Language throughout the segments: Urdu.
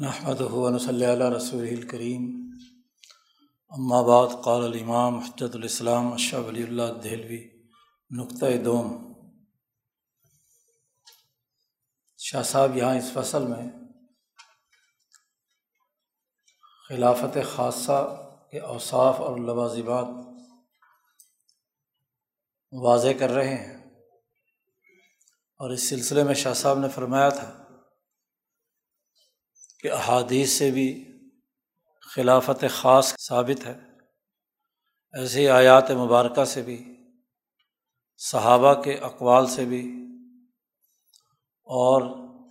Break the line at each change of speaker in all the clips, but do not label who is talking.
نحمد صلی اللہ رسول الکریم بعد، قال الامام حجت الاسلام اشہ ولی اللہ دہلوی، نقطۂ دوم. شاہ صاحب یہاں اس فصل میں خلافت خاصہ کے اوصاف اور لوازمات واضح کر رہے ہیں اور اس سلسلے میں شاہ صاحب نے فرمایا تھا کہ احادیث سے بھی خلافت خاص ثابت ہے۔ ایسی آیات مبارکہ سے بھی، صحابہ کے اقوال سے بھی، اور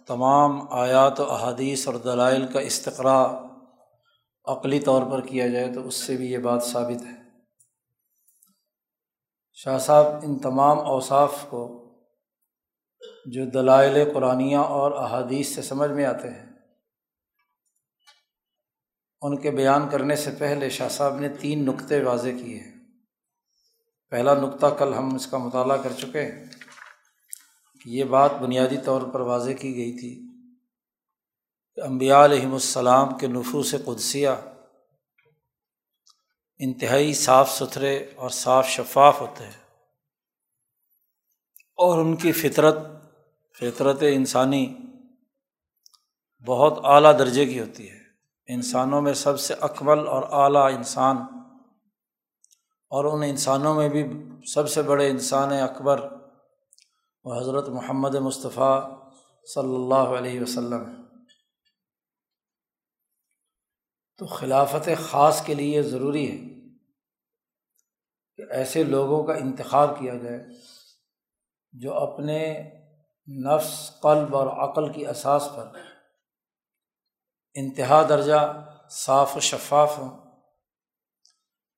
تمام آیات و احادیث اور دلائل کا استقرا عقلی طور پر کیا جائے تو اس سے بھی یہ بات ثابت ہے۔ شاہ صاحب، ان تمام اوصاف کو جو دلائل قرآن اور احادیث سے سمجھ میں آتے ہیں ان کے بیان کرنے سے پہلے شاہ صاحب نے تین نقطے واضح کیے ہیں۔ پہلا نقطہ کل ہم اس کا مطالعہ کر چکے ہیں کہ یہ بات بنیادی طور پر واضح کی گئی تھی کہ امبیا علیہم السلام کے نفوس قدسیہ انتہائی صاف ستھرے اور صاف شفاف ہوتے ہیں اور ان کی فطرت فطرت انسانی بہت اعلیٰ درجے کی ہوتی ہے۔ انسانوں میں سب سے اکمل اور اعلیٰ انسان اور ان انسانوں میں بھی سب سے بڑے انسان اکبر و حضرت محمد مصطفیٰ صلی اللہ علیہ وسلم تو خلافت خاص کے لیے ضروری ہے کہ ایسے لوگوں کا انتخاب کیا جائے جو اپنے نفس، قلب اور عقل کی اساس پر انتہا درجہ صاف و شفاف ہوں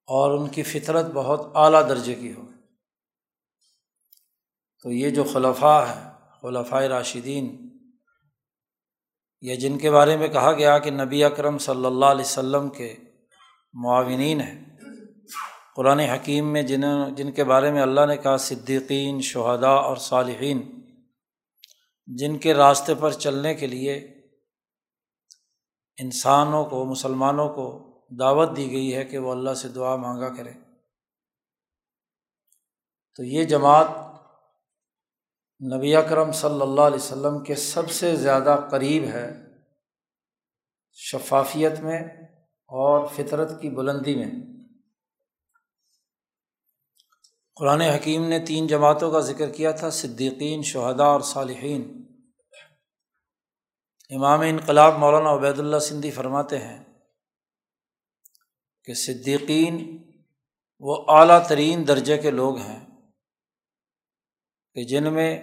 اور ان کی فطرت بہت اعلیٰ درجے کی ہو۔ تو یہ جو خلفاء ہے خلفۂ راشدین یا جن کے بارے میں کہا گیا کہ نبی اکرم صلی اللہ علیہ وسلم کے معاونین ہیں، قرآن حکیم میں جن جن کے بارے میں اللہ نے کہا، صدیقین، شہداء اور صالحین، جن کے راستے پر چلنے کے لیے انسانوں کو، مسلمانوں کو دعوت دی گئی ہے کہ وہ اللہ سے دعا مانگا کرے۔ تو یہ جماعت نبی اکرم صلی اللہ علیہ وسلم کے سب سے زیادہ قریب ہے شفافیت میں اور فطرت کی بلندی میں۔ قرآن حکیم نے تین جماعتوں کا ذکر کیا تھا، صدیقین، شہداء اور صالحین۔ امام انقلاب مولانا عبید اللہ سندھی فرماتے ہیں کہ صدیقین وہ اعلیٰ ترین درجے کے لوگ ہیں کہ جن میں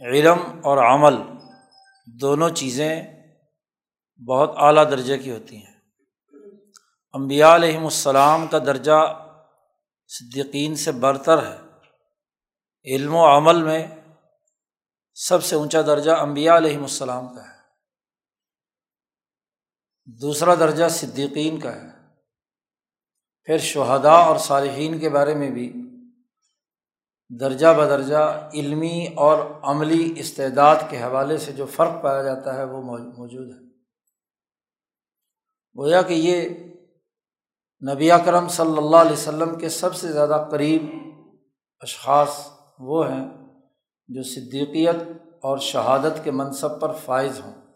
علم اور عمل دونوں چیزیں بہت اعلیٰ درجے کی ہوتی ہیں۔ امبیا علیہم السلام کا درجہ صدیقین سے برتر ہے۔ علم و عمل میں سب سے اونچا درجہ امبیا علیہم السلام کا ہے۔ دوسرا درجہ صدیقین کا ہے۔ پھر شہداء اور صالحین کے بارے میں بھی درجہ بدرجہ علمی اور عملی استعداد کے حوالے سے جو فرق پایا جاتا ہے وہ موجود ہے۔ گویا کہ یہ نبی اکرم صلی اللہ علیہ وسلم کے سب سے زیادہ قریب اشخاص وہ ہیں جو صدیقیت اور شہادت کے منصب پر فائز ہوں۔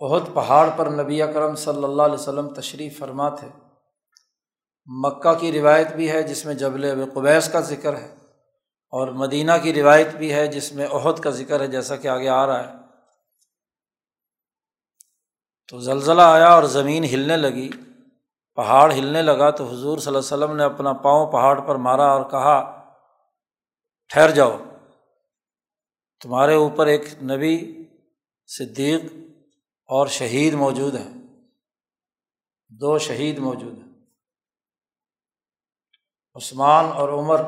بہت پہاڑ پر نبی اکرم صلی اللہ علیہ وسلم تشریف فرما تھے مکہ کی روایت بھی ہے جس میں جبل اب قبیس کا ذکر ہے اور مدینہ کی روایت بھی ہے جس میں عہد کا ذکر ہے جیسا کہ آگے آ رہا ہے۔ تو زلزلہ آیا اور زمین ہلنے لگی، پہاڑ ہلنے لگا تو حضور صلی اللہ علیہ وسلم نے اپنا پاؤں پہاڑ پر مارا اور کہا، ٹھہر جاؤ۔ تمہارے اوپر ایک نبی صدیق اور شہید موجود ہیں۔ دو شہید موجود ہیں۔ عثمان اور عمر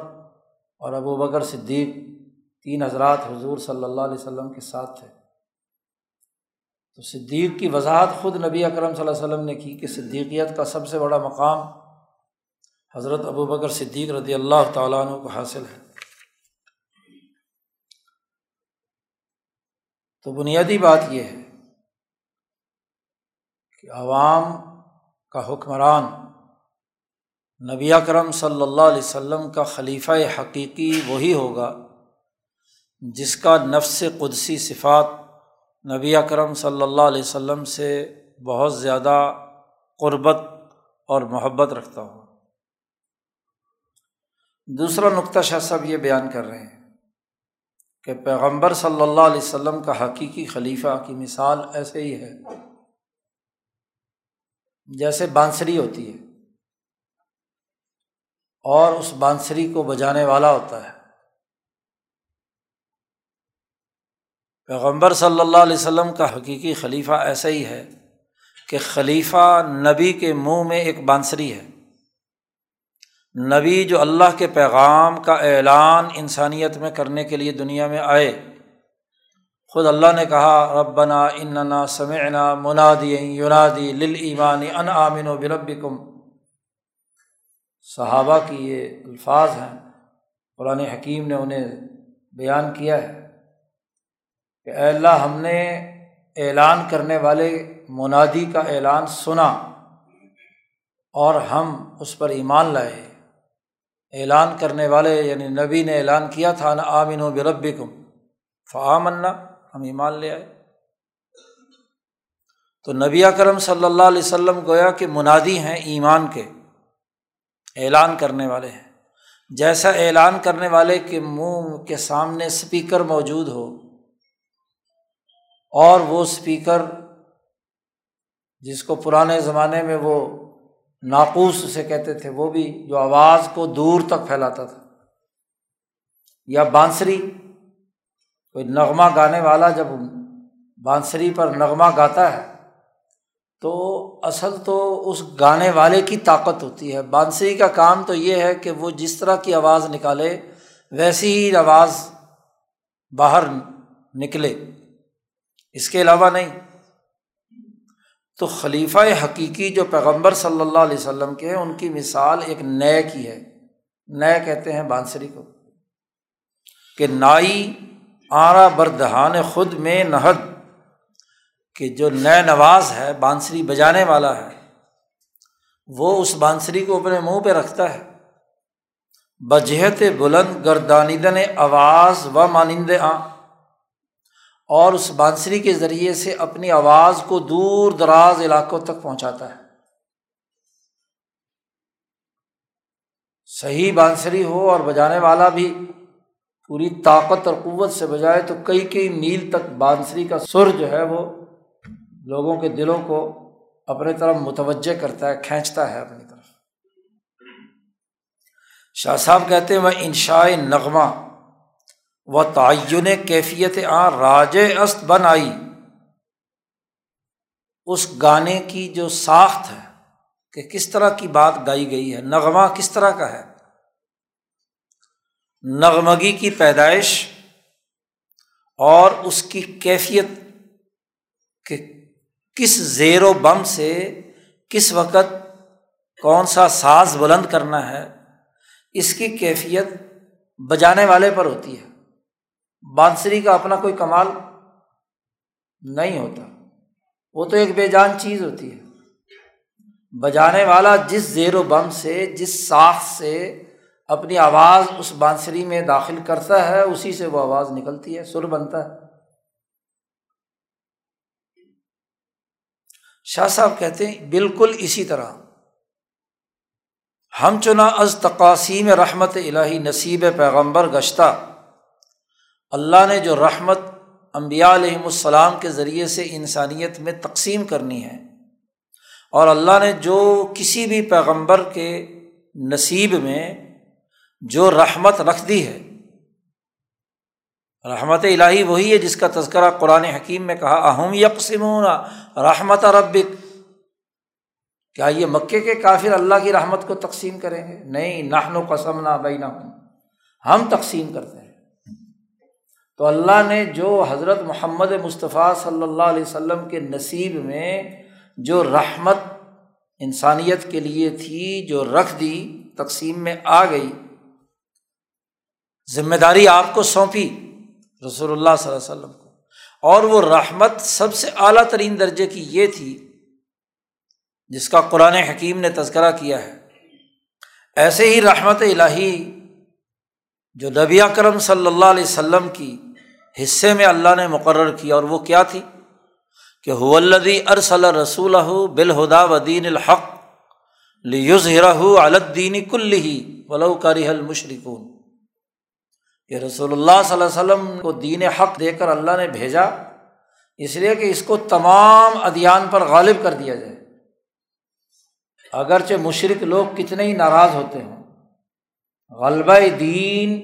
اور ابو بکر صدیق تین حضرات حضور صلی اللہ علیہ وسلم کے ساتھ تھے۔ تو صدیق کی وضاحت خود نبی اکرم صلی اللہ علیہ وسلم نے کی کہ صدیقیت کا سب سے بڑا مقام حضرت ابو بکر صدیق رضی اللہ تعالیٰ عنہ کو حاصل ہے۔ تو بنیادی بات یہ ہے کہ عوام کا حکمران نبی اکرم صلی اللہ علیہ وسلم کا خلیفہ حقیقی وہی ہوگا جس کا نفس قدسی صفات نبی اکرم صلی اللہ علیہ وسلم سے بہت زیادہ قربت اور محبت رکھتا ہوں۔ دوسرا نقطہ شاہ صاحب یہ بیان کر رہے ہیں کہ پیغمبر صلی اللہ علیہ وسلم کا حقیقی خلیفہ کی مثال ایسے ہی ہے۔ جیسے بانسری ہوتی ہے۔ اور اس بانسری کو بجانے والا ہوتا ہے۔ پیغمبر صلی اللہ علیہ وسلم کا حقیقی خلیفہ ایسا ہی ہے کہ خلیفہ نبی کے منہ میں ایک بانسری ہے۔ نبی جو اللہ کے پیغام کا اعلان انسانیت میں کرنے کے لیے دنیا میں آئے خود اللہ نے کہا، ربنا اننا سمعنا منادی یونادی لل ایمانی ان آمن و بربکم. صحابہ کی یہ الفاظ ہیں، قرآن حکیم نے انہیں بیان کیا ہے کہ اے اللہ ہم نے اعلان کرنے والے منادی کا اعلان سنا اور ہم اس پر ایمان لائے۔ اعلان کرنے والے یعنی نبی نے اعلان کیا تھا نا آمن و بربکم فعامنا ہم ایمان لے آئے۔ تو نبی کرم صلی اللہ علیہ وسلم گویا کہ منادی ہیں ایمان کے، اعلان کرنے والے ہیں۔ جیسا اعلان کرنے والے کے منہ کے سامنے اسپیکر موجود ہو، اور وہ اسپیکر جس کو پرانے زمانے میں وہ ناقوس سے کہتے تھے، وہ بھی جو آواز کو دور تک پھیلاتا تھا۔ یا بانسری کوئی نغمہ گانے والا جب بانسری پر نغمہ گاتا ہے، تو اصل تو اس گانے والے کی طاقت ہوتی ہے۔ بانسری کا کام تو یہ ہے کہ وہ جس طرح کی آواز نکالے، ویسی ہی آواز باہر نکلے۔ اس کے علاوہ نہیں۔ تو خلیفہ حقیقی جو پیغمبر صلی اللہ علیہ وسلم کے ہیں، ان کی مثال ایک نئے کی ہے۔ نئے کہتے ہیں بانسری کو کہ نائی آرا بردہان خود میں نہد، کہ جو نئے نواز ہے، بانسری بجانے والا ہے، وہ اس بانسری کو اپنے منہ پہ رکھتا ہے۔ بجہت بلند گرداندن آواز و مانند آ اور اس بانسری کے ذریعے سے اپنی آواز کو دور دراز علاقوں تک پہنچاتا ہے۔ صحیح بانسری ہو اور بجانے والا بھی پوری طاقت اور قوت سے بجائے تو کئی کئی میل تک بانسری کا سر جو ہے وہ لوگوں کے دلوں کو اپنے طرف متوجہ کرتا ہے، کھینچتا ہے اپنی طرف۔ شاہ صاحب کہتے ہیں، وہ انشاء نغمہ و تعین کیفیت آ، راج است بن آئی۔ اس گانے کی جو ساخت ہے، کہ کس طرح کی بات گائی گئی ہے، نغمہ کس طرح کا ہے؟ نغمگی کی پیدائش اور اس کی کیفیت کہ کس زیر و بم سے کس وقت کون سا ساز بلند کرنا ہے، اس کی کیفیت بجانے والے پر ہوتی ہے۔ بانسری کا اپنا کوئی کمال نہیں ہوتا، وہ تو ایک بے جان چیز ہوتی ہے۔ بجانے والا جس زیر و بم سے، جس ساخ سے اپنی آواز اس بانسری میں داخل کرتا ہے، اسی سے وہ آواز نکلتی ہے، سر بنتا ہے۔ شاہ صاحب کہتے ہیں، بالکل اسی طرح۔ ہم چنا از تقاسیم رحمت الہی نصیب پیغمبر گشتہ۔ اللہ نے جو رحمت امبیا علیہم السلام کے ذریعے سے انسانیت میں تقسیم کرنی ہے، اور اللہ نے جو کسی بھی پیغمبر کے نصیب میں جو رحمت رکھ دی ہے۔ رحمت الہی وہی ہے جس کا تذکرہ قرآن حکیم میں کہا، اہم یکسمون رحمت ربک۔ کیا یہ مکے کے کافر اللہ کی رحمت کو تقسیم کریں گے؟ نہیں نہن و قسم نہ بینا ہم تقسیم کرتے ہیں۔ تو اللہ نے جو حضرت محمد مصطفیٰ صلی اللہ علیہ وسلم کے نصیب میں جو رحمت انسانیت کے لیے تھی، جو رکھ دی، تقسیم میں آ گئی ذمہ داری آپ کو سونپی رسول اللہ صلی اللہ علیہ وسلم کو۔ اور وہ رحمت سب سے اعلیٰ ترین درجے کی یہ تھی جس کا قرآن حکیم نے تذکرہ کیا ہے۔ ایسے ہی رحمت الہی جو نبی کرم صلی اللہ علیہ وسلم کی حصے میں اللہ نے مقرر کیا، اور وہ کیا تھی؟ کہ حلدی ارسل رسول بالہدا ودین الحق لیوز الدین کل ہی ولو کری المشرکون۔ کہ رسول اللہ صلی اللہ علیہ وسلم کو دین حق دے کر اللہ نے بھیجا، اس لیے کہ اس کو تمام ادیان پر غالب کر دیا جائے۔ اگرچہ مشرق لوگ کتنے ہی ناراض ہوتے ہیں غلبہ دین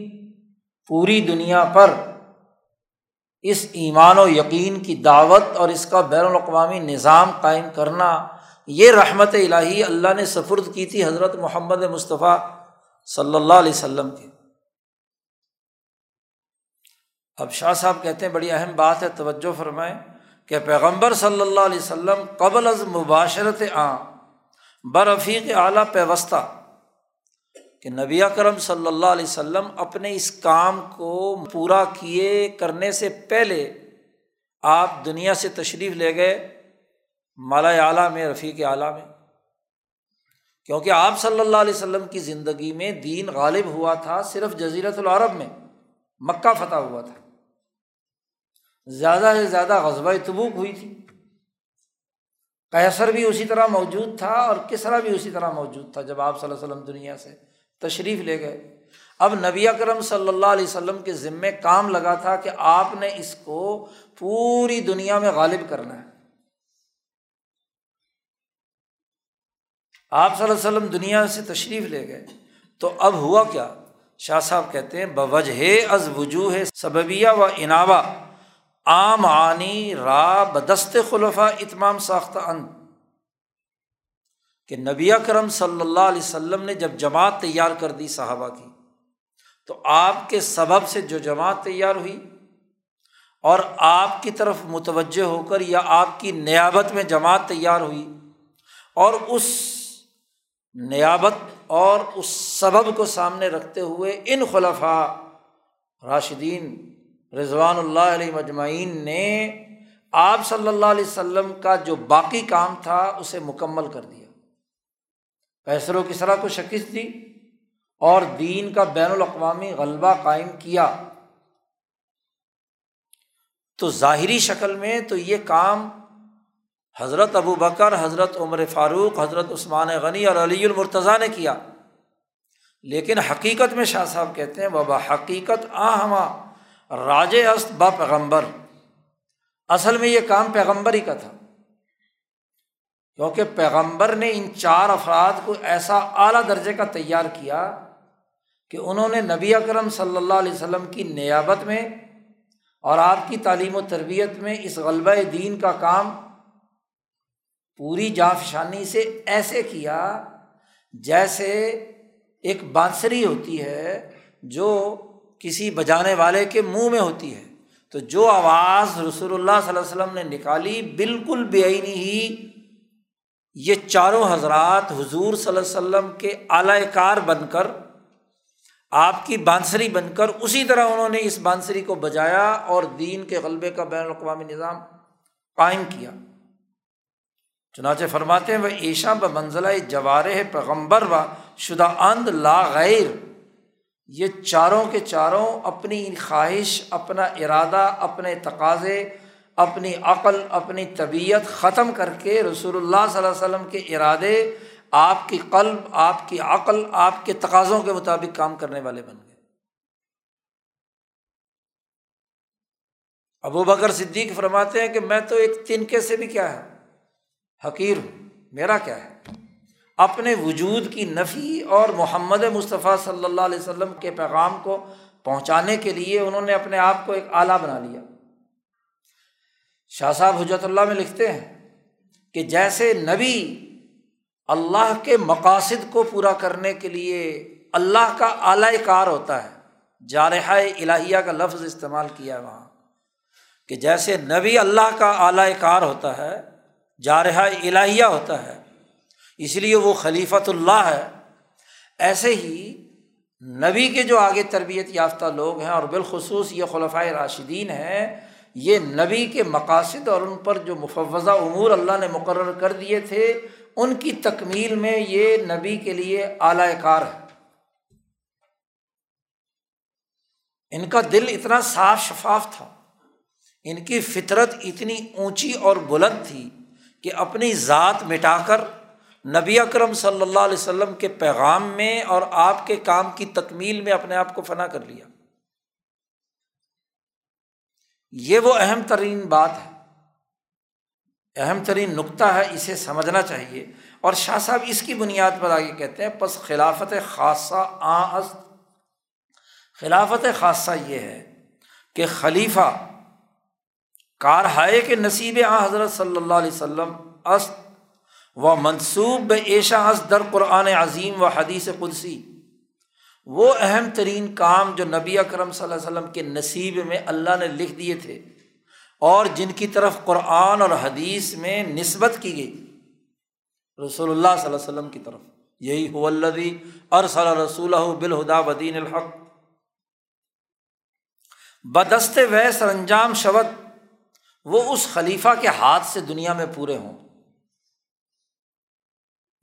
پوری دنیا پر اس ایمان و یقین کی دعوت اور اس کا بین الاقوامی نظام قائم کرنا، یہ رحمت الہی اللہ نے سفرد کی تھی حضرت محمد مصطفیٰ صلی اللہ علیہ وسلم کی اب شاہ صاحب کہتے ہیں بڑی اہم بات ہے، توجہ فرمائیں کہ پیغمبر صلی اللہ علیہ وسلم قبل از مباشرت عام برفیق اعلیٰ پیوستہ کہ نبی کرم صلی اللہ علیہ وسلم اپنے اس کام کو پورا کیے کرنے سے پہلے آپ دنیا سے تشریف لے گئے مالا اعلیٰ میں، رفیق اعلیٰ میں۔ کیونکہ آپ صلی اللہ علیہ وسلم کی زندگی میں دین غالب ہوا تھا، صرف جزیرت العرب میں، مکہ فتح ہوا تھا۔ زیادہ سے زیادہ غذبہ تبوک ہوئی تھی۔ قیصر بھی اسی طرح موجود تھا اور کسرا بھی اسی طرح موجود تھا جب آپ صلی اللہ علیہ وسلم دنیا سے تشریف لے گئے۔ اب نبی اکرم صلی اللہ علیہ وسلم کے ذمے کام لگا تھا کہ آپ نے اس کو پوری دنیا میں غالب کرنا ہے۔ آپ صلی اللہ علیہ وسلم دنیا سے تشریف لے گئے۔ تو اب ہوا کیا؟ شاہ صاحب کہتے ہیں، بوجہ از وجوہ سببیہ و اناوا عام آنی را بدست خلفہ اتمام ساختہ اند کہ نبی کرم صلی اللہ علیہ وسلم نے جب جماعت تیار کر دی صحابہ کی، تو آپ کے سبب سے جو جماعت تیار ہوئی اور آپ کی طرف متوجہ ہو کر یا آپ کی نیابت میں جماعت تیار ہوئی اور اس نیابت اور اس سبب کو سامنے رکھتے ہوئے ان خلفہ راشدین رضوان اللہ علیہ مجمعین نے آپ صلی اللہ علیہ وسلم کا جو باقی کام تھا اسے مکمل کر دیا۔ پیسر و کسرا کو شکست دی اور دین کا بین الاقوامی غلبہ قائم کیا۔ تو ظاہری شکل میں تو یہ کام حضرت ابو بکر، حضرت عمر فاروق، حضرت عثمان غنی اور علی المرتضیٰ نے کیا۔ لیکن حقیقت میں شاہ صاحب کہتے ہیں بابا حقیقت آ ہما راج است با پیغمبر۔ اصل میں یہ کام پیغمبر ہی کا تھا۔ کیونکہ پیغمبر نے ان چار افراد کو ایسا اعلیٰ درجے کا تیار کیا کہ انہوں نے نبی اکرم صلی اللہ علیہ وسلم کی نیابت میں اور آپ کی تعلیم و تربیت میں اس غلبہ دین کا کام پوری جانفشانی سے ایسے کیا جیسے ایک بانسری ہوتی ہے جو کسی بجانے والے کے منہ میں ہوتی ہے۔ تو جو آواز رسول اللہ صلی اللہ علیہ وسلم نے نکالی بالکل بے آئینی ہی، یہ چاروں حضرات حضور صلی اللہ علیہ وسلم کے اعلی کار بن کر، آپ کی بانسری بن کر اسی طرح انہوں نے اس بانسری کو بجایا اور دین کے غلبے کا بین الاقوامی نظام قائم کیا۔ چنانچہ فرماتے ہیں وہ ایشا ب منزلہ جوار پیغمبر و شدہ اند لا غیر یہ چاروں کے چاروں اپنی خواہش، اپنا ارادہ، اپنے تقاضے، اپنی عقل، اپنی طبیعت ختم کر کے رسول اللہ صلی اللہ علیہ وسلم کے ارادے آپ کی قلب، آپ کی عقل، آپ کے تقاضوں کے مطابق کام کرنے والے بن گئے۔ ابو بکر صدیق فرماتے ہیں کہ میں تو ایک تنکے سے بھی کیا ہے؟ حقیر ہوں، میرا کیا ہے؟ اپنے وجود کی نفی اور محمد مصطفیٰ صلی اللہ علیہ وسلم کے پیغام کو پہنچانے کے لیے انہوں نے اپنے آپ کو ایک اعلیٰ بنا لیا۔ شاہ صاحب حجرت اللہ میں لکھتے ہیں کہ جیسے نبی اللہ کے مقاصد کو پورا کرنے کے لیے اللہ کا اعلی کار ہوتا ہے، جارحہ الہیہ کا لفظ استعمال کیا وہاں، کہ جیسے نبی اللہ کا اعلی کار ہوتا ہے، جارحہ الہیہ ہوتا ہے اس لیے وہ خلیفۃ اللہ ہے۔ ایسے ہی نبی کے جو آگے تربیت یافتہ لوگ ہیں اور بالخصوص یہ خلفۂ راشدین ہیں، یہ نبی کے مقاصد اور ان پر جو مفوضہ امور اللہ نے مقرر کر دیے تھے، ان کی تکمیل میں یہ نبی کے لیے اعلی کار ہے۔ ان کا دل اتنا صاف شفاف تھا، ان کی فطرت اتنی اونچی اور بلند تھی کہ اپنی ذات مٹا کر نبی اکرم صلی اللہ علیہ وسلم کے پیغام میں اور آپ کے کام کی تکمیل میں اپنے آپ کو فنا کر لیا۔ یہ وہ اہم ترین بات ہے۔ اہم ترین نقطہ ہے، اسے سمجھنا چاہیے۔ اور شاہ صاحب اس کی بنیاد پر آگے کہتے ہیں بس خلافت خاصہ آ خلافت خاصہ یہ ہے کہ خلیفہ کار ہائے کے نصیب آ حضرت صلی اللہ علیہ وسلم است و منصوب ایشا اس در قرآن عظیم و حدیث قدسی۔ وہ اہم ترین کام جو نبی اکرم صلی اللہ علیہ وسلم کے نصیب میں اللہ نے لکھ دیے تھے اور جن کی طرف قرآن اور حدیث میں نسبت کی گئی، رسول اللہ صلی اللہ علیہ وسلم کی طرف۔ یہی ہودی ارسل رسول بالہدا بدین الحق۔ بدست و سر انجام شبت وہ اس خلیفہ کے ہاتھ سے دنیا میں پورے ہوں۔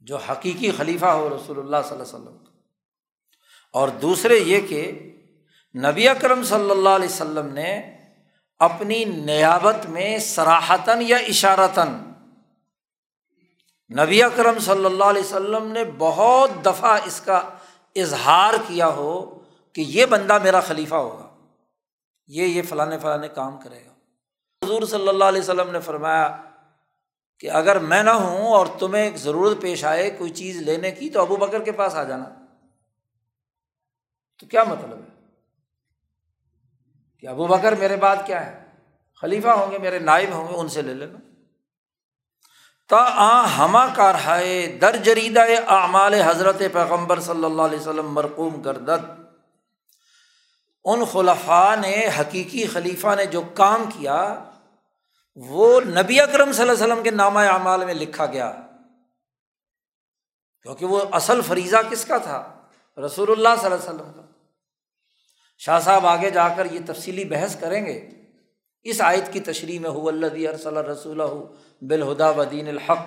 جو حقیقی خلیفہ ہو رسول اللہ صلی اللہ علیہ وسلم اور دوسرے یہ کہ نبی اکرم صلی اللہ علیہ وسلم نے اپنی نیابت میں سراہتاً یا اشارتاً نبی اکرم صلی اللہ علیہ وسلم نے بہت دفعہ اس کا اظہار کیا ہو کہ یہ بندہ میرا خلیفہ ہوگا، یہ یہ فلاں فلاں کام کرے گا۔ حضور صلی اللہ علیہ وسلم نے فرمایا کہ اگر میں نہ ہوں اور تمہیں ایک ضرورت پیش آئے کوئی چیز لینے کی، تو ابو بکر کے پاس آ جانا۔ تو کیا مطلب ہے؟ کہ ابو بکر میرے بعد کیا ہے؟ خلیفہ ہوں گے، میرے نائب ہوں گے، ان سے لے لینا۔ تا آ ہما کارہائے در جریدہ اعمال حضرت پیغمبر صلی اللہ علیہ وسلم مرقوم گردد ان خلفاء نے، حقیقی خلیفہ نے جو کام کیا وہ نبی اکرم صلی اللہ علیہ وسلم کے نامہ اعمال میں لکھا گیا۔ کیونکہ وہ اصل فریضہ کس کا تھا؟ رسول اللہ صلی اللہ علیہ وسلم کا۔ شاہ صاحب آگے جا کر یہ تفصیلی بحث کریں گے۔ اس آیت کی تشریح میں ہو اللہ صلی رسول بالہدا ودین الحق۔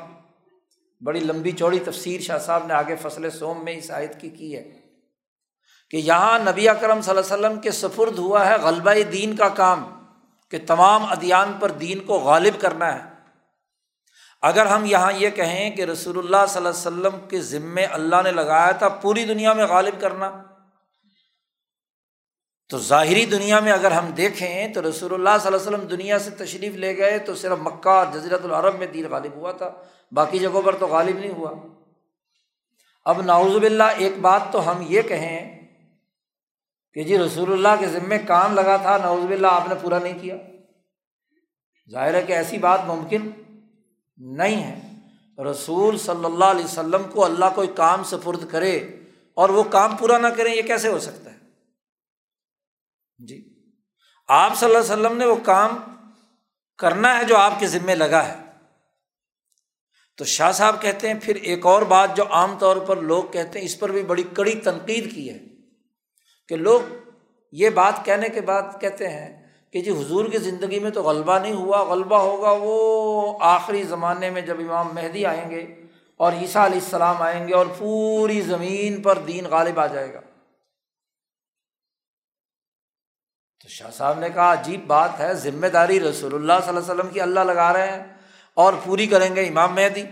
بڑی لمبی چوڑی تفسیر شاہ صاحب نے آگے فصل سوم میں اس آیت کی کی ہے۔ کہ یہاں نبی اکرم صلی اللہ علیہ وسلم کے سفرد ہوا ہے غلبہ دین کا کام۔ کہ تمام ادیان پر دین کو غالب کرنا ہے۔ اگر ہم یہاں یہ کہیں کہ رسول اللہ صلی اللہ علیہ وسلم کے ذمے اللہ نے لگایا تھا پوری دنیا میں غالب کرنا، تو ظاہری دنیا میں اگر ہم دیکھیں تو رسول اللہ صلی اللہ علیہ وسلم دنیا سے تشریف لے گئے تو صرف مکہ جزیرت العرب میں دین غالب ہوا تھا، باقی جگہوں پر تو غالب نہیں ہوا۔ اب ناؤز باللہ ایک بات تو ہم یہ کہیں کہ جی رسول اللہ کے ذمے کام لگا تھا نوزب اللہ آپ نے پورا نہیں کیا۔ ظاہر ہے کہ ایسی بات ممکن نہیں ہے۔ رسول صلی اللہ علیہ وسلم کو اللہ کوئی کام سفرد کرے اور وہ کام پورا نہ کریں، یہ کیسے ہو سکتا ہے؟ جی۔ آپ صلی اللہ علیہ وسلم نے وہ کام کرنا ہے جو آپ کے ذمے لگا ہے۔ تو شاہ صاحب کہتے ہیں، پھر ایک اور بات جو عام طور پر لوگ کہتے ہیں، اس پر بھی بڑی کڑی تنقید کی ہے۔ کہ لوگ یہ بات کہنے کے بعد کہتے ہیں کہ جی حضور کی زندگی میں تو غلبہ نہیں ہوا، غلبہ ہوگا وہ آخری زمانے میں جب امام مہدی آئیں گے اور عیسیٰ علیہ السلام آئیں گے اور پوری زمین پر دین غالب آ جائے گا۔ تو شاہ صاحب نے کہا، عجیب بات ہے، ذمہ داری رسول اللہ صلی اللہ علیہ وسلم کی اللہ لگا رہے ہیں اور پوری کریں گے امام مہدی۔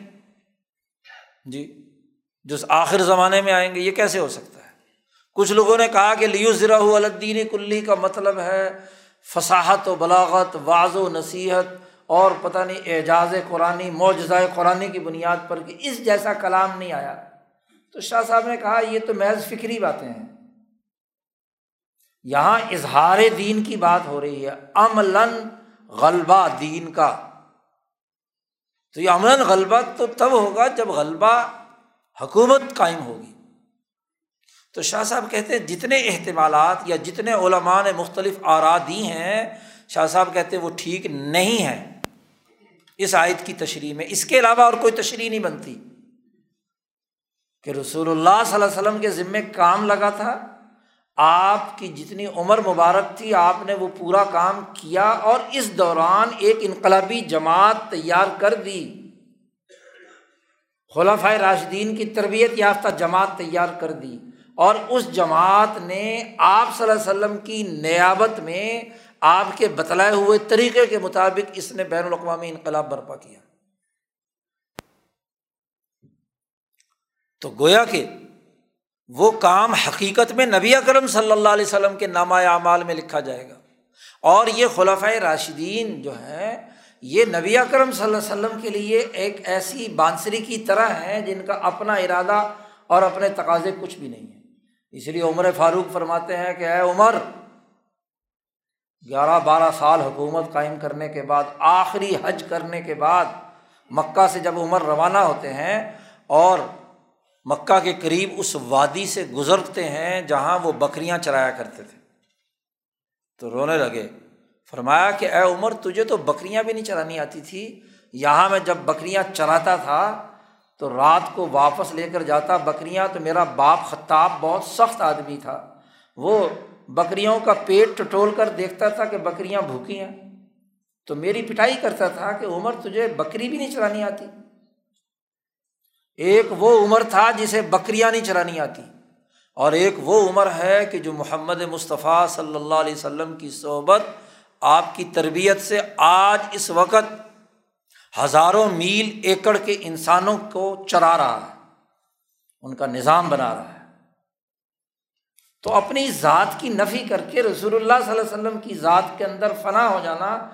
جی جو آخر زمانے میں آئیں گے، یہ کیسے ہو سکتا ہے؟ کچھ لوگوں نے کہا کہ لیو ذرا الدین کلی کا مطلب ہے فصاحت و بلاغت واض و نصیحت اور پتہ نہیں اعجاز قرآن معجزۂ قرآن کی بنیاد پر کہ اس جیسا کلام نہیں آیا۔ تو شاہ صاحب نے کہا یہ تو محض فکری باتیں ہیں۔ یہاں اظہار دین کی بات ہو رہی ہے۔ عملاً غلبہ دین کا۔ تو یہ عملاً غلبہ تو تب ہوگا جب غلبہ حکومت قائم ہوگی۔ تو شاہ صاحب کہتے ہیں جتنے احتمالات یا جتنے علماء نے مختلف آرا دی ہیں، شاہ صاحب کہتے ہیں وہ ٹھیک نہیں ہے اس آیت کی تشریح میں، اس کے علاوہ اور کوئی تشریح نہیں بنتی۔ کہ رسول اللہ صلی اللہ علیہ وسلم کے ذمے کام لگا تھا، آپ کی جتنی عمر مبارک تھی، آپ نے وہ پورا کام کیا اور اس دوران ایک انقلابی جماعت تیار کر دی۔ خلافۂ راشدین کی تربیت یافتہ جماعت تیار کر دی۔ اور اس جماعت نے آپ صلی اللہ علیہ وسلم کی نیابت میں آپ کے بتلائے ہوئے طریقے کے مطابق اس نے بین الاقوامی انقلاب برپا کیا۔ تو گویا کہ وہ کام حقیقت میں نبی اکرم صلی اللہ علیہ وسلم کے نامہ اعمال میں لکھا جائے گا۔ اور یہ خلافۂ راشدین جو ہے یہ نبی اکرم صلی اللہ علیہ وسلم کے لیے ایک ایسی بانسری کی طرح ہے جن کا اپنا ارادہ اور اپنے تقاضے کچھ بھی نہیں ہے اس لیے عمر فاروق فرماتے ہیں کہ اے عمر، گیارہ بارہ سال حکومت قائم کرنے کے بعد، آخری حج کرنے کے بعد مکہ سے جب عمر روانہ ہوتے ہیں اور مکہ کے قریب اس وادی سے گزرتے ہیں جہاں وہ بکریاں چرایا کرتے تھے، تو رونے لگے۔ فرمایا کہ اے عمر، تجھے تو بکریاں بھی نہیں چرانی آتی تھی۔ یہاں میں جب بکریاں چراتا تھا تو رات کو واپس لے کر جاتا بکریاں تو میرا باپ خطاب بہت سخت آدمی تھا۔ وہ بکریوں کا پیٹ ٹٹول کر دیکھتا تھا کہ بکریاں بھوکی ہیں۔ تو میری پٹائی کرتا تھا کہ عمر تجھے بکری بھی نہیں چرانی آتی۔ ایک وہ عمر تھا جسے بکریاں نہیں چرانی آتی۔ اور ایک وہ عمر ہے کہ جو محمد مصطفیٰ صلی اللہ علیہ وسلم کی صحبت آپ کی تربیت سے آج اس وقت ہزاروں میل ایکڑ کے انسانوں کو چرا رہا ہے، ان کا نظام بنا رہا ہے۔ تو اپنی ذات کی نفی کر کے رسول اللہ صلی اللہ علیہ وسلم کی ذات کے اندر فنا ہو جانا،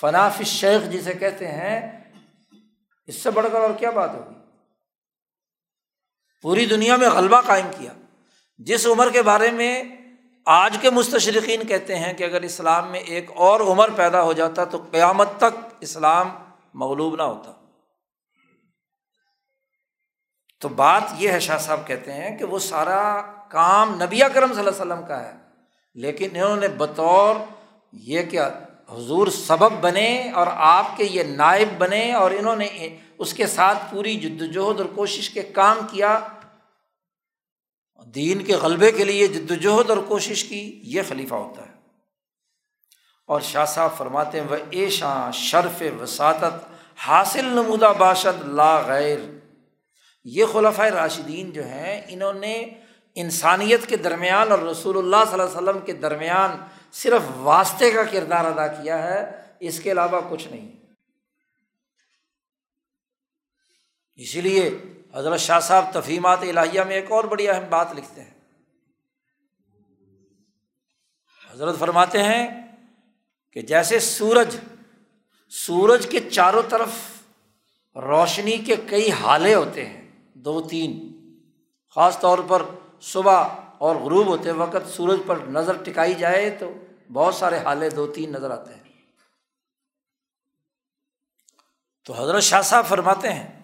فنا فی شیخ جسے کہتے ہیں، اس سے بڑھ کر اور کیا بات ہوگی؟ پوری دنیا میں غلبہ قائم کیا۔ جس عمر کے بارے میں آج کے مستشرقین کہتے ہیں کہ اگر اسلام میں ایک اور عمر پیدا ہو جاتا تو قیامت تک اسلام مغلوب نہ ہوتا۔ تو بات یہ ہے شاہ صاحب کہتے ہیں کہ وہ سارا کام نبی کرم صلی اللہ علیہ وسلم کا ہے، لیکن انہوں نے بطور یہ کیا حضور سبب بنے اور آپ کے یہ نائب بنے اور انہوں نے اس کے ساتھ پوری جد وجہد اور کوشش کے کام کیا، دین کے غلبے کے لیے جد وجہد اور کوشش کی، یہ خلیفہ ہوتا ہے۔ اور شاہ صاحب فرماتے ہیں وہ ایشاں شرف وساطت، حاصل نمودہ باشد لا غیر۔ یہ خلفۂ راشدین جو ہیں، انہوں نے انسانیت کے درمیان اور رسول اللہ صلی اللہ علیہ وسلم کے درمیان صرف واسطے کا کردار ادا کیا ہے، اس کے علاوہ کچھ نہیں۔ اسی لیے حضرت شاہ صاحب تفہیمات الہیہ میں ایک اور بڑی اہم بات لکھتے ہیں۔ حضرت فرماتے ہیں کہ جیسے سورج سورج کے چاروں طرف روشنی کے کئی حالے ہوتے ہیں، دو تین، خاص طور پر صبح اور غروب ہوتے وقت سورج پر نظر ٹکائی جائے تو بہت سارے حالے دو تین نظر آتے ہیں۔ تو حضرت شاہ صاحب فرماتے ہیں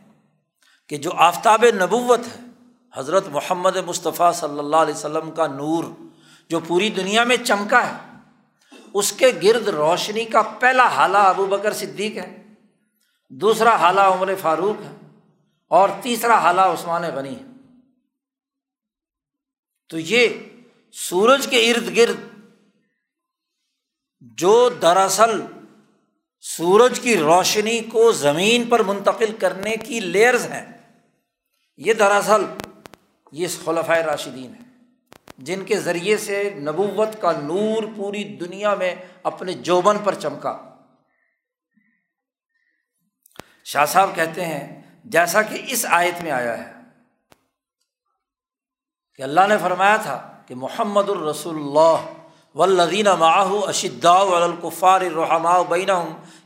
کہ جو آفتاب نبوت ہے، حضرت محمد مصطفیٰ صلی اللہ علیہ وسلم کا نور جو پوری دنیا میں چمکا ہے اس کے گرد روشنی کا پہلا حالہ ابو بکر صدیق ہے، دوسرا حالہ عمر فاروق ہے، اور تیسرا حالہ عثمان غنی ہے۔ تو یہ سورج کے ارد گرد جو دراصل سورج کی روشنی کو زمین پر منتقل کرنے کی لیئرز ہیں، یہ دراصل یہ خلفۂ راشدین ہے جن کے ذریعے سے نبوت کا نور پوری دنیا میں اپنے جوبن پر چمکا۔ شاہ صاحب کہتے ہیں، جیسا کہ اس آیت میں آیا ہے کہ اللہ نے فرمایا تھا کہ محمد الرسول اللہ ولدین معاہ اشدا القفار الرحماء بین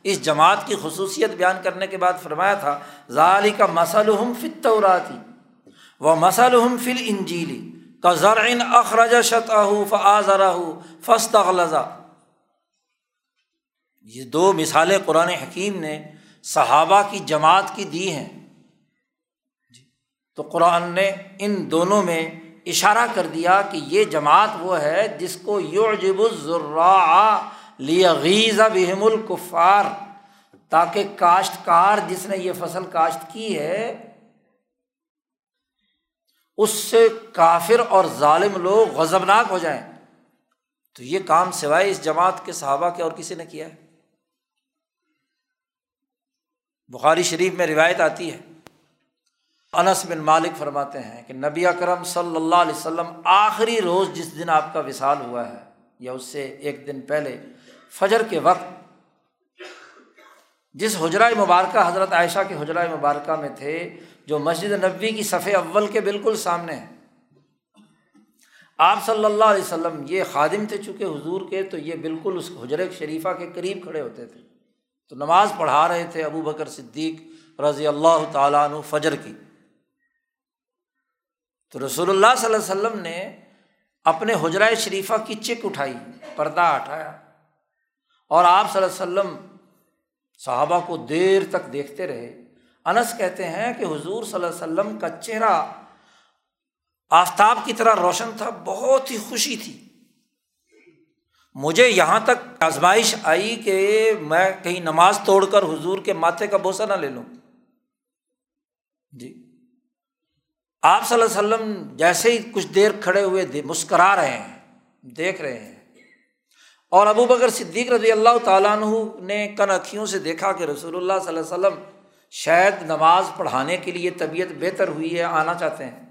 اس جماعت کی خصوصیت بیان کرنے کے بعد فرمایا تھا ظالی کا مسلحم فطوراتی و مسلحم فل انجیلی کا ذرعن اخرج شتاح فعضرا فسط یہ دو مثالیں قرآن حکیم نے صحابہ کی جماعت کی دی ہیں۔ جی۔ تو قرآن نے ان دونوں میں اشارہ کر دیا کہ یہ جماعت وہ ہے جس کو یعجب الزراء لیغیظ بہم الکفار، تاکہ کاشتکار جس نے یہ فصل کاشت کی ہے اس سے کافر اور ظالم لوگ غضبناک ہو جائیں۔ تو یہ کام سوائے اس جماعت کے صحابہ کے اور کسی نے کیا ہے؟ بخاری شریف میں روایت آتی ہے۔ انس بن مالک فرماتے ہیں کہ نبی اکرم صلی اللہ علیہ وسلم آخری روز جس دن آپ کا وصال ہوا ہے یا اس سے ایک دن پہلے فجر کے وقت، جس حجرۂ مبارکہ، حضرت عائشہ کے حجرۂ مبارکہ میں تھے جو مسجد نبوی کی صفح اول کے بالکل سامنے ہے۔ آپ صلی اللہ علیہ وسلم یہ خادم تھے، چونکہ حضور کے، تو یہ بالکل اس حجر شریفہ کے قریب کھڑے ہوتے تھے۔ تو نماز پڑھا رہے تھے ابو بکر صدیق رضی اللہ تعالیٰ عنہ فجر کی۔ تو رسول اللہ صلی اللہ علیہ وسلم نے اپنے حجرۂ شریفہ کی چک اٹھائی، پردہ ہٹایا اور آپ صلی اللہ علیہ وسلم صحابہ کو دیر تک دیکھتے رہے۔ انس کہتے ہیں کہ حضور صلی اللہ علیہ وسلم کا چہرہ آفتاب کی طرح روشن تھا، بہت ہی خوشی تھی۔ مجھے یہاں تک آزمائش آئی کہ میں کہیں نماز توڑ کر حضور کے ماتھے کا بوسہ نہ لے لوں۔ جی۔ آپ صلی اللہ علیہ وسلم جیسے ہی کچھ دیر کھڑے ہوئے مسکرا رہے ہیں، دیکھ رہے ہیں۔ اور ابو بکر صدیق رضی اللہ تعالیٰ عنہ نے کن اکھیوں سے دیکھا کہ رسول اللہ صلی اللہ علیہ وسلم شاید نماز پڑھانے کے لیے طبیعت بہتر ہوئی ہے، آنا چاہتے ہیں۔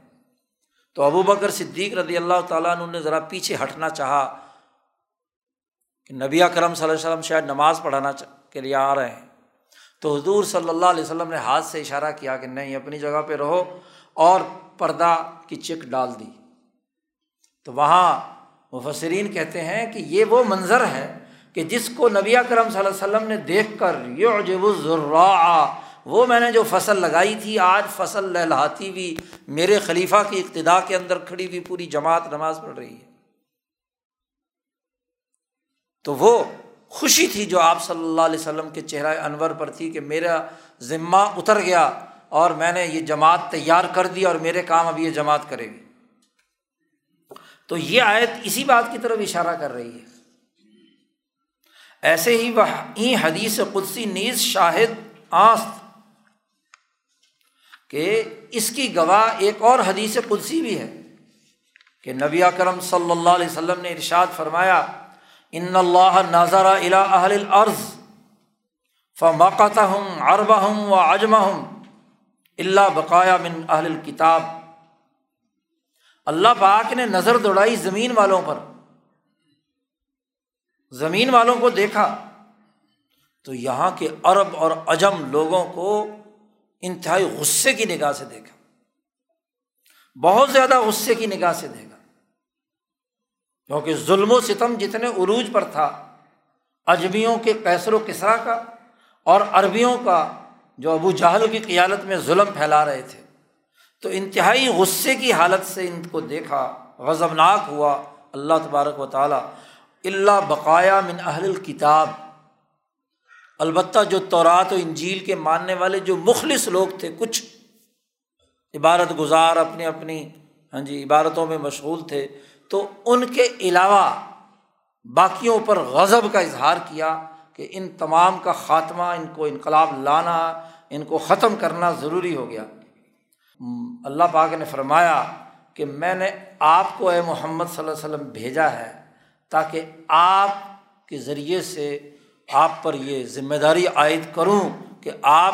تو ابو بکر صدیق رضی اللہ تعالیٰ عنہ نے ذرا پیچھے ہٹنا چاہا کہ نبی کرم صلی اللہ علیہ وسلم شاید نماز پڑھانا کے لیے آ رہے ہیں۔ تو حضور صلی اللہ علیہ وسلم نے ہاتھ سے اشارہ کیا کہ نہیں، اپنی جگہ پہ رہو اور پردہ کی چک ڈال دی۔ تو وہاں مفسرین کہتے ہیں کہ یہ وہ منظر ہے کہ جس کو نبی کرم صلی اللہ علیہ وسلم نے دیکھ کر یو جب وہ میں نے جو فصل لگائی تھی، آج فصل لہلاتی ہوئی، میرے خلیفہ کی ابتدا کے اندر کھڑی ہوئی پوری جماعت نماز پڑھ رہی ہے۔ تو وہ خوشی تھی جو آپ صلی اللہ علیہ وسلم کے چہرہ انور پر تھی کہ میرا ذمہ اتر گیا اور میں نے یہ جماعت تیار کر دی اور میرے کام اب یہ جماعت کرے گی۔ تو یہ آیت اسی بات کی طرف اشارہ کر رہی ہے۔ ایسے ہی وہ حدیث قدسی نیز شاہد آست کہ اس کی گواہ ایک اور حدیث قدسی بھی ہے کہ نبی اکرم صلی اللہ علیہ وسلم نے ارشاد فرمایا، ان اللہ نظر الا اہل الارض فمقتہم، عربہم و اجمہم اللہ بقایا من اہل الکتاب اللہ پاک نے نظر دوڑائی زمین والوں پر۔ زمین والوں کو دیکھا تو یہاں کے عرب اور اجم لوگوں کو انتہائی غصے کی نگاہ سے دیکھا۔ بہت زیادہ غصے کی نگاہ سے دیکھا۔ کیونکہ ظلم و ستم جتنے عروج پر تھا اجمیوں کے کیسر و کسرا کا اور عربیوں کا جو ابو جہل کی قیادت میں ظلم پھیلا رہے تھے۔ تو انتہائی غصے کی حالت سے ان کو دیکھا، غضبناک ہوا۔ اللہ تبارک و تعالیٰ اللہ بقایا من اہل الکتاب البتہ جو تورات و انجیل کے ماننے والے جو مخلص لوگ تھے، کچھ عبارت گزار اپنی اپنی ہاں جی عبارتوں میں مشغول تھے، تو ان کے علاوہ باقیوں پر غضب کا اظہار کیا کہ ان تمام کا خاتمہ، ان کو انقلاب لانا، ان کو ختم کرنا ضروری ہو گیا۔ اللہ پاک نے فرمایا کہ میں نے آپ کو اے محمد صلی اللہ علیہ وسلم بھیجا ہے تاکہ آپ کے ذریعے سے آپ پر یہ ذمہ داری عائد کروں کہ آپ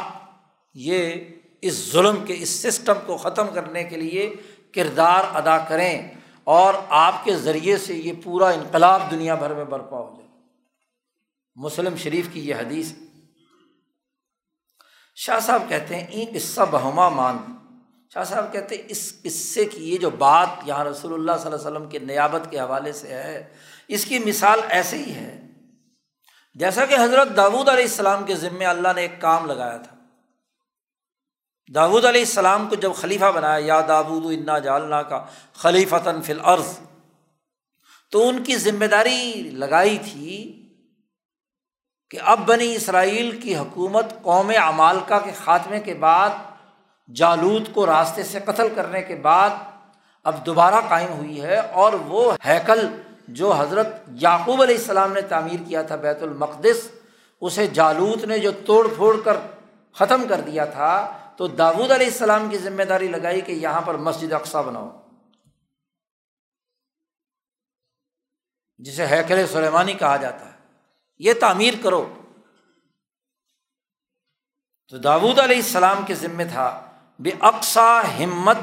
یہ اس ظلم کے اس سسٹم کو ختم کرنے کے لیے کردار ادا کریں اور آپ کے ذریعے سے یہ پورا انقلاب دنیا بھر میں برپا ہو جائے۔ مسلم شریف کی یہ حدیث شاہ صاحب کہتے ہیں، این قصہ بہما مان۔ شاہ صاحب کہتے ہیں، اس قصے کی یہ جو بات یہاں رسول اللہ صلی اللہ علیہ وسلم کے نیابت کے حوالے سے ہے، اس کی مثال ایسے ہی ہے۔ جیسا کہ حضرت داود علیہ السلام کے ذمے اللہ نے ایک کام لگایا تھا۔ داود علیہ السلام کو جب خلیفہ بنایا، یا داود انا جالنا کا خلیفتاً فل عرض تو ان کی ذمہ داری لگائی تھی کہ اب بنی اسرائیل کی حکومت قوم عمالکا کے خاتمے کے بعد جالود کو راستے سے قتل کرنے کے بعد اب دوبارہ قائم ہوئی ہے اور وہ ہیکل جو حضرت یعقوب علیہ السلام نے تعمیر کیا تھا بیت المقدس، اسے جالوت نے جو توڑ پھوڑ کر ختم کر دیا تھا، تو داود علیہ السلام کی ذمہ داری لگائی کہ یہاں پر مسجد اقسا بناؤ۔ جسے حیکل سلیمانی کہا جاتا ہے۔ یہ تعمیر کرو۔ تو داود علیہ السلام کے ذمے تھا، بے اقسا ہمت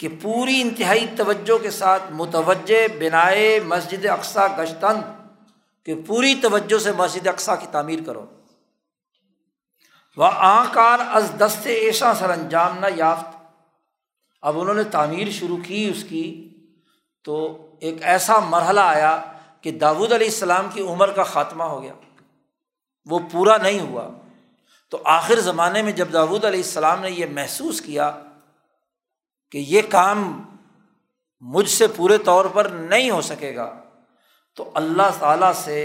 کہ پوری انتہائی توجہ کے ساتھ متوجہ بنائے مسجد اقسا گشتن، کہ پوری توجہ سے مسجد اقسا کی تعمیر کرو۔ وہ آکار از دست ایشا سر انجام نہ یافت۔ اب انہوں نے تعمیر شروع کی اس کی، تو ایک ایسا مرحلہ آیا کہ داود علیہ السلام کی عمر کا خاتمہ ہو گیا۔ وہ پورا نہیں ہوا۔ تو آخر زمانے میں جب داود علیہ السلام نے یہ محسوس کیا کہ یہ کام مجھ سے پورے طور پر نہیں ہو سکے گا، تو اللہ تعالیٰ سے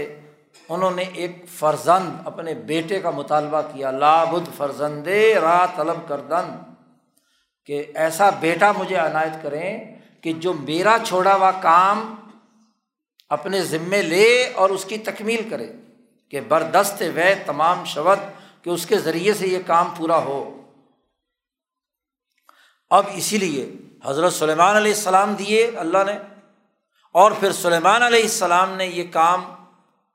انہوں نے ایک فرزند، اپنے بیٹے کا مطالبہ کیا، لابد فرزند را طلب کردن، کہ ایسا بیٹا مجھے عنایت کریں کہ جو میرا چھوڑا ہوا کام اپنے ذمے لے اور اس کی تکمیل کرے، کہ بردست وے تمام شبد کہ اس کے ذریعے سے یہ کام پورا ہو۔ اب اسی لیے حضرت سلیمان علیہ السلام دیے اللہ نے اور پھر سلیمان علیہ السلام نے یہ کام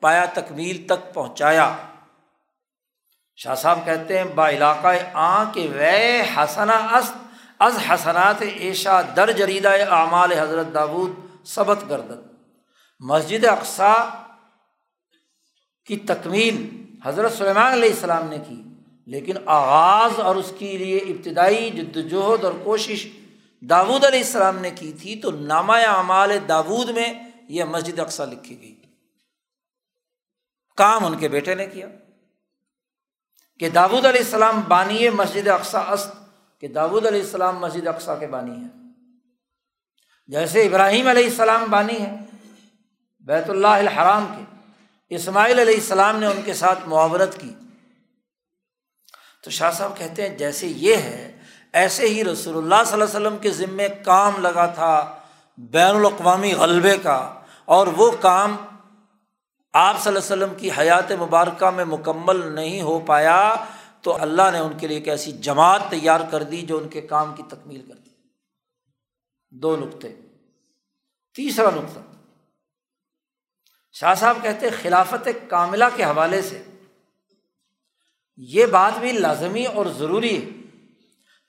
پایا تکمیل تک پہنچایا۔ شاہ صاحب کہتے ہیں، با علاقہ آ کے وے حسنا است، از حسنات ایشا در جریدہ اعمال حضرت داود سبت گردن۔ مسجد اقسا کی تکمیل حضرت سلیمان علیہ السلام نے کی۔ لیکن آغاز اور اس کے لیے ابتدائی جدوجہد اور کوشش داود علیہ السلام نے کی تھی تو نامہ اعمال داود میں یہ مسجد اقسا لکھی گئی۔ کام ان کے بیٹے نے کیا۔ کہ داود علیہ السلام بانی مسجد اقسا است، کہ داود علیہ السلام مسجد اقسا کے بانی ہیں۔ جیسے ابراہیم علیہ السلام بانی ہے بیت اللہ الحرام کے، اسماعیل علیہ السلام نے ان کے ساتھ معاورت کی۔ تو شاہ صاحب کہتے ہیں جیسے یہ ہے، ایسے ہی رسول اللہ صلی اللہ علیہ وسلم کے ذمے کام لگا تھا بین الاقوامی غلبے کا، اور وہ کام آپ صلی اللہ علیہ وسلم کی حیات مبارکہ میں مکمل نہیں ہو پایا تو اللہ نے ان کے لیے ایک ایسی جماعت تیار کر دی جو ان کے کام کی تکمیل کر دی۔ دو نقطے۔ تیسرا نقطہ۔ شاہ صاحب کہتے خلافت کاملہ کے حوالے سے یہ بات بھی لازمی اور ضروری ہے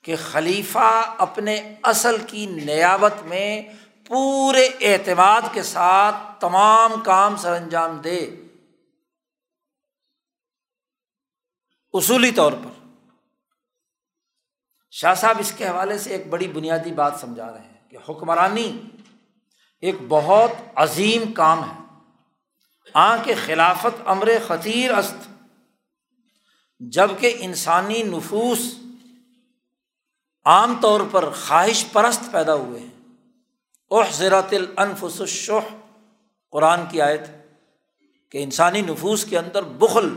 کہ خلیفہ اپنے اصل کی نیابت میں پورے اعتماد کے ساتھ تمام کام سر انجام دے۔ اصولی طور پر۔ شاہ صاحب اس کے حوالے سے ایک بڑی بنیادی بات سمجھا رہے ہیں کہ حکمرانی ایک بہت عظیم کام ہے۔ آ کے خلافت امر خطیر است۔ جبکہ انسانی نفوس عام طور پر خواہش پرست پیدا ہوئے ہیں۔ اوہ زراۃ الانفس الشح، قرآن کی آیت، کہ انسانی نفوس کے اندر بخل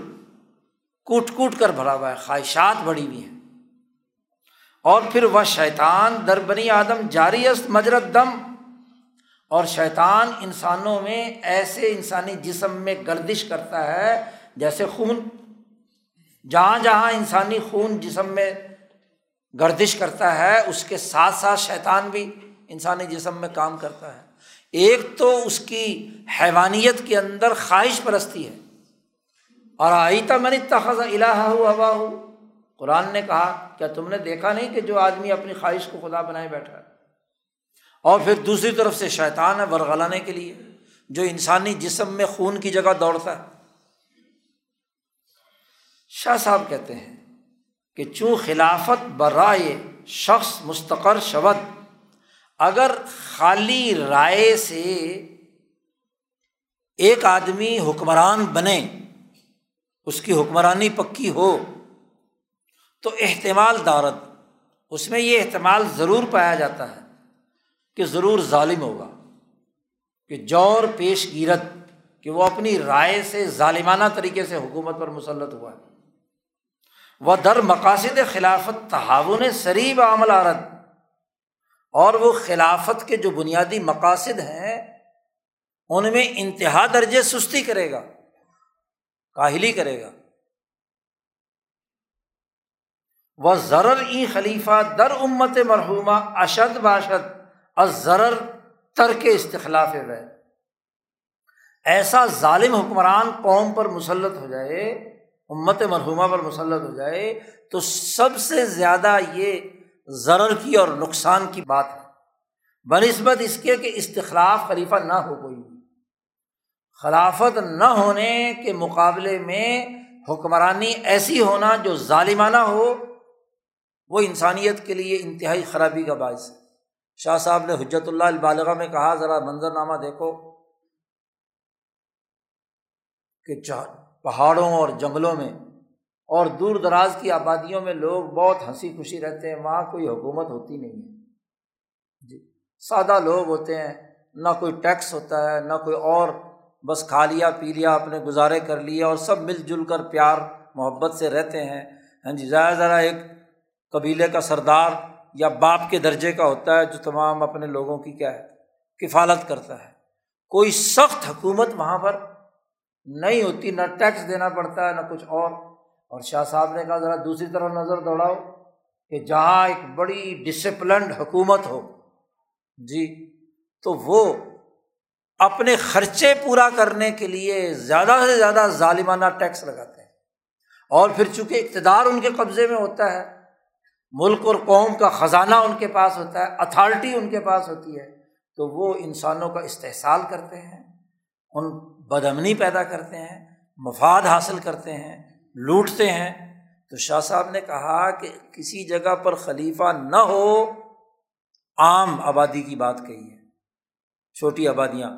کوٹ کوٹ کر بھرا ہوا ہے، خواہشات بڑی ہوئی ہیں۔ اور پھر وہ شیطان، در بنی آدم، جاری است مجرت دم۔ اور شیطان انسانوں میں ایسے انسانی جسم میں گردش کرتا ہے جیسے خون۔ جہاں جہاں انسانی خون جسم میں گردش کرتا ہے، اس کے ساتھ ساتھ شیطان بھی انسانی جسم میں کام کرتا ہے۔ ایک تو اس کی حیوانیت کے اندر خواہش پرستی ہے۔ اور آئیتا من تخذ الہ ہوا ہو قرآن نے کہا، کیا تم نے دیکھا نہیں کہ جو آدمی اپنی خواہش کو خدا بنائے بیٹھا ہے؟ اور پھر دوسری طرف سے شیطان ہے ورغلانے کے لیے، جو انسانی جسم میں خون کی جگہ دوڑتا ہے۔ شاہ صاحب کہتے ہیں کہ چوں خلافت برائے شخص مستقر شبد اگر خالی رائے سے ایک آدمی حکمران بنے، اس کی حکمرانی پکی ہو، تو احتمال دارد، اس میں یہ احتمال ضرور پایا جاتا ہے کہ ضرور ظالم ہوگا، کہ جور پیش گیرت، کہ وہ اپنی رائے سے ظالمانہ طریقے سے حکومت پر مسلط ہوا ہے۔ وہ در مقاصد خلافت تحاون سریب عمل آرت اور وہ خلافت کے جو بنیادی مقاصد ہیں، ان میں انتہا درجے سستی کرے گا، کاہلی کرے گا۔ و ضرر ای خلیفہ در امت مرحومہ اشد باشد، از ضرر ترک استخلاف و ایسا ظالم حکمران قوم پر مسلط ہو جائے امت مرحومہ پر مسلط ہو جائے تو سب سے زیادہ یہ ضرر کی اور نقصان کی بات ہے۔ بہ نسبت اس کے کہ استخلاف خلیفہ نہ ہو کوئی۔ خلافت نہ ہونے کے مقابلے میں حکمرانی ایسی ہونا جو ظالمانہ ہو، وہ انسانیت کے لیے انتہائی خرابی کا باعث ہے۔ شاہ صاحب نے حجرت اللہ البالغ میں کہا، ذرا منظر نامہ دیکھو کہ پہاڑوں اور جنگلوں میں اور دور دراز کی آبادیوں میں لوگ بہت ہنسی خوشی رہتے ہیں، وہاں کوئی حکومت ہوتی نہیں ہے۔ جی سادہ لوگ ہوتے ہیں، نہ کوئی ٹیکس ہوتا ہے، نہ کوئی اور، بس کھا لیا، پی لیا اپنے گزارے کر لیا اور سب مل جل کر پیار، محبت سے رہتے ہیں۔ ہاں جی ذرا ذرا ایک قبیلے کا سردار یا باپ کے درجے کا ہوتا ہے جو تمام اپنے لوگوں کی کیا ہے، کفالت کرتا ہے۔ کوئی سخت حکومت وہاں پر نہیں ہوتی، نہ ٹیکس دینا پڑتا ہے نہ کچھ اور۔ اور شاہ صاحب نے کہا، ذرا دوسری طرف نظر دوڑاؤ کہ جہاں ایک بڑی ڈسپلنڈ حکومت ہو جی تو وہ اپنے خرچے پورا کرنے کے لیے زیادہ سے زیادہ ظالمانہ ٹیکس لگاتے ہیں۔ اور پھر چونکہ اقتدار ان کے قبضے میں ہوتا ہے، ملک اور قوم کا خزانہ ان کے پاس ہوتا ہے اتھارٹی ان کے پاس ہوتی ہے، تو وہ انسانوں کا استحصال کرتے ہیں، ان بدمنی پیدا کرتے ہیں، مفاد حاصل کرتے ہیں، لوٹتے ہیں۔ تو شاہ صاحب نے کہا کہ کسی جگہ پر خلیفہ نہ ہو، عام آبادی کی بات کہی ہے، چھوٹی آبادیاں۔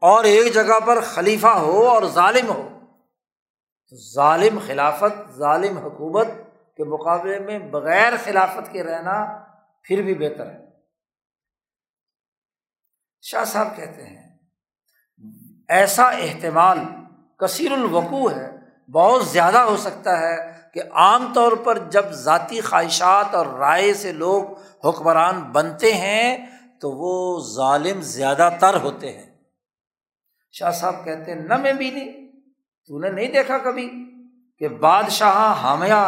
اور ایک جگہ پر خلیفہ ہو اور ظالم ہو۔ تو ظالم خلافت، ظالم حکومت کے مقابلے میں بغیر خلافت کے رہنا پھر بھی بہتر ہے۔ شاہ صاحب کہتے ہیں ایسا احتمال کثیر الوقوع ہے، بہت زیادہ ہو سکتا ہے کہ عام طور پر جب ذاتی خواہشات اور رائے سے لوگ حکمران بنتے ہیں تو وہ ظالم زیادہ تر ہوتے ہیں۔ شاہ صاحب کہتے ہیں، نہ میں بھی نہیں، تو نے نہیں دیکھا کبھی کہ بادشاہ حامیہ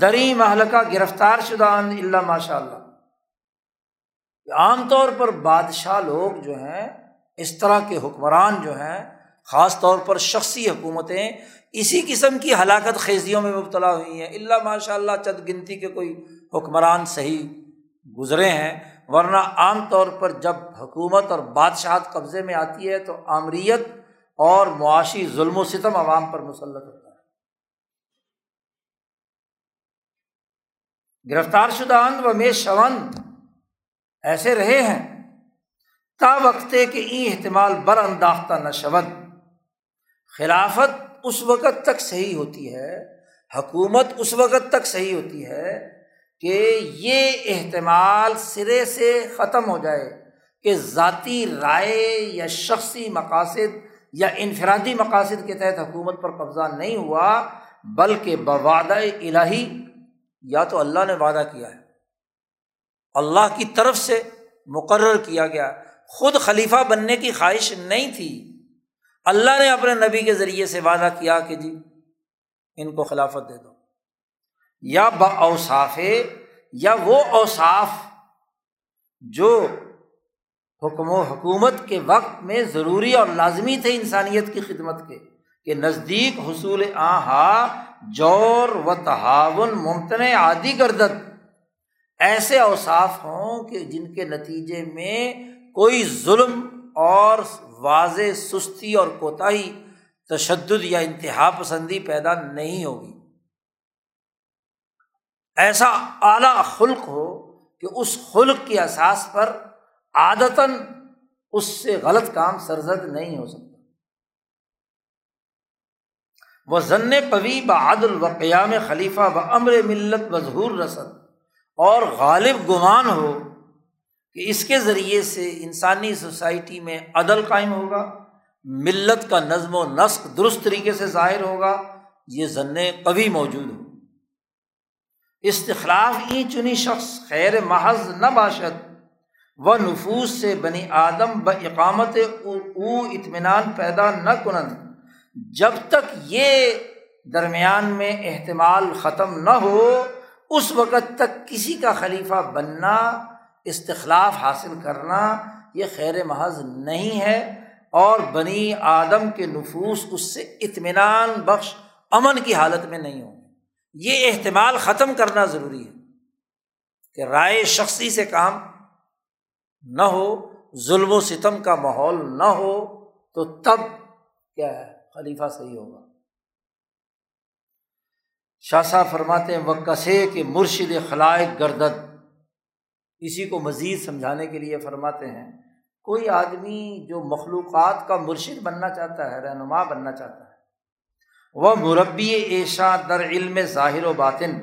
دری محل کا گرفتار شدہ اللہ ماشاء اللہ عام طور پر بادشاہ لوگ جو ہیں اس طرح کے حکمران جو ہیں، خاص طور پر شخصی حکومتیں، اسی قسم کی ہلاکت خیزیوں میں مبتلا ہوئی ہیں۔ اللہ ماشاء اللہ چند گنتی کے کوئی حکمران صحیح گزرے ہیں، ورنہ عام طور پر جب حکومت اور بادشاہت قبضے میں آتی ہے تو آمریت اور معاشی ظلم و ستم عوام پر مسلط ہوتا ہے۔ گرفتار شدہ اند و میں شوند ایسے رہے ہیں تا وقتے کے ای احتمال بر انداختہ نہ شود خلافت اس وقت تک صحیح ہوتی ہے، حکومت اس وقت تک صحیح ہوتی ہے کہ یہ احتمال سرے سے ختم ہو جائے کہ ذاتی رائے یا شخصی مقاصد یا انفرادی مقاصد کے تحت حکومت پر قبضہ نہیں ہوا، بلکہ بواد الہی یا تو اللہ نے وعدہ کیا ہے۔ اللہ کی طرف سے مقرر کیا گیا۔ خود خلیفہ بننے کی خواہش نہیں تھی۔ اللہ نے اپنے نبی کے ذریعے سے وعدہ کیا کہ جی ان کو خلافت دے دو۔ یا با اوصاف یا وہ اوصاف جو حکم و حکومت کے وقت میں ضروری اور لازمی تھے انسانیت کی خدمت کے، کہ نزدیک حصول آہا، جور و تحاون ممتن عادی گردت ایسے اوصاف ہوں کہ جن کے نتیجے میں کوئی ظلم اور واضح سستی اور کوتاہی، تشدد یا انتہا پسندی پیدا نہیں ہوگی۔ ایسا اعلیٰ خلق ہو کہ اس خلق کے احساس پر عادتاً اس سے غلط کام سرزد نہیں ہو سکتا۔ وہ ضن قوی بعدل و قیام خلیفہ و امر ملت ظہور رسد اور غالب گمان ہو کہ اس کے ذریعے سے انسانی سوسائٹی میں عدل قائم ہوگا، ملت کا نظم و نسق درست طریقے سے ظاہر ہوگا، یہ ضن قوی موجود ہو استخلاف ای چنی شخص خیر محض نہ باشد و نفوس سے بنی آدم ب اقامت او اطمینان پیدا نہ کنند۔ جب تک یہ درمیان میں احتمال ختم نہ ہو، اس وقت تک کسی کا خلیفہ بننا استخلاف حاصل کرنا یہ خیر محض نہیں ہے اور بنی آدم کے نفوس اس سے اطمینان بخش امن کی حالت میں نہیں ہوں یہ احتمال ختم کرنا ضروری ہے کہ رائے شخصی سے کام نہ ہو، ظلم و ستم کا ماحول نہ ہو تو تب کیا ہے؟ خلیفہ صحیح ہوگا۔ شاہ صاحب فرماتے ہیں وہ کہ مرشد خلائق گردد۔ اسی کو مزید سمجھانے کے لیے فرماتے ہیں، کوئی آدمی جو مخلوقات کا مرشد بننا چاہتا ہے، رہنما بننا چاہتا ہے، وہ مربی ایشا در علم ظاہر و باطن،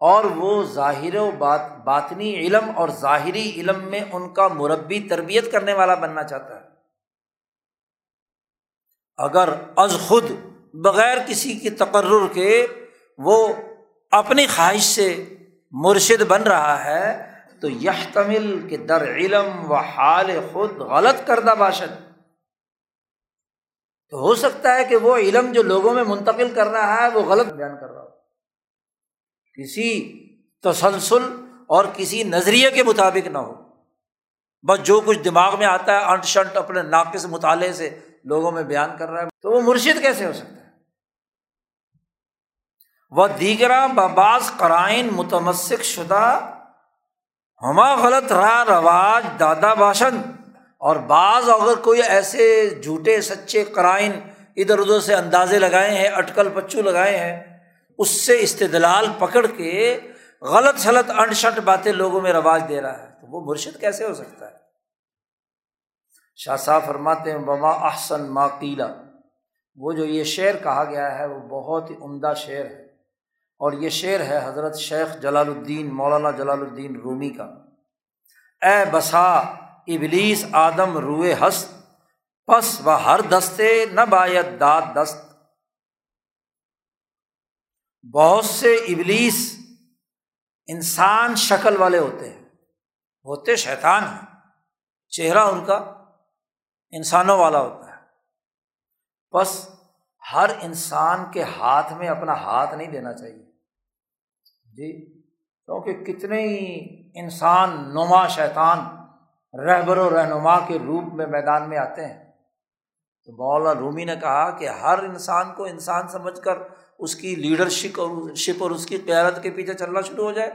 اور وہ ظاہر و بات، باطنی علم اور ظاہری علم میں ان کا مربی تربیت کرنے والا بننا چاہتا ہے۔ اگر از خود بغیر کسی کی تقرر کے وہ اپنی خواہش سے مرشد بن رہا ہے تو یہ تمل کہ در علم و حال خود غلط کردہ باشد۔ تو ہو سکتا ہے کہ وہ علم جو لوگوں میں منتقل کر رہا ہے وہ غلط بیان کر رہا ہو۔ کسی تسلسل اور کسی نظریے کے مطابق نہ ہو۔ بس جو کچھ دماغ میں آتا ہے، انٹ شنٹ اپنے ناقص مطالعے سے لوگوں میں بیان کر رہا ہے، تو وہ مرشد کیسے ہو سکتا ہے؟ وہ دیگرہ بباس قرائن متمسک شدہ ہما غلط راہ رواج دادا باشن۔ اور بعض اگر کوئی ایسے جھوٹے سچے قرائن ادھر ادھر سے اندازے لگائے ہیں، اٹکل پچو لگائے ہیں، اس سے استدلال پکڑ کے غلط سلط انٹ شٹ باتیں لوگوں میں رواج دے رہا ہے۔ تو وہ مرشد کیسے ہو سکتا ہے؟ شاہ صاحب فرماتے ہیں بما احسن ما قیلا۔ وہ جو یہ شعر کہا گیا ہے، وہ بہت ہی عمدہ شعر ہے۔ اور یہ شعر ہے حضرت شیخ جلال الدین، مولانا جلال الدین رومی کا۔ اے بسا، ابلیس آدم روئے ہست، پس و ہر دستے نہ باید داد دست۔ بہت سے ابلیس انسان شکل والے ہوتے ہیں ہوتے شیطان ہیں۔ چہرہ ان کا انسانوں والا ہوتا ہے۔ بس ہر انسان کے ہاتھ میں اپنا ہاتھ نہیں دینا چاہیے۔ جی کیونکہ کتنے ہی انسان، نما شیطان، رہبر و رہنما کے روپ میں میدان میں آتے ہیں۔ تو مولانا رومی نے کہا کہ ہر انسان کو انسان سمجھ کر اس کی لیڈرشپ اور شپ اور اس کی قیادت کے پیچھے چلنا شروع ہو جائے۔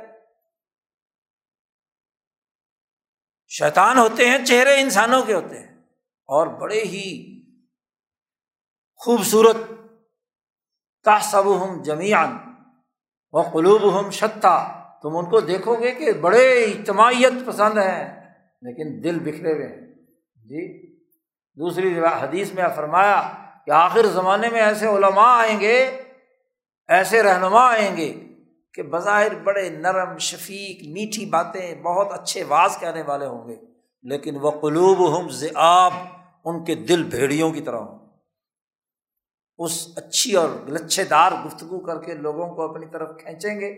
شیطان ہوتے ہیں، چہرے انسانوں کے ہوتے ہیں۔ اور بڑے ہی خوبصورت کا ہم جمیان و قلوب ہم شتا۔ تم ان کو دیکھو گے کہ بڑے اجتماعیت پسند ہیں، لیکن دل بکھرے ہوئے ہیں۔ جی دوسری حدیث میں فرمایا کہ آخر زمانے میں ایسے علماء آئیں گے، ایسے رہنما آئیں گے کہ بظاہر بڑے نرم، شفیق، میٹھی باتیں بہت اچھے واز کہنے والے ہوں گے، لیکن وہ قلوب ہم ضآب ان کے دل بھیڑیوں کی طرح ہوں اس اچھی اور لچھے دار گفتگو کر کے لوگوں کو اپنی طرف کھینچیں گے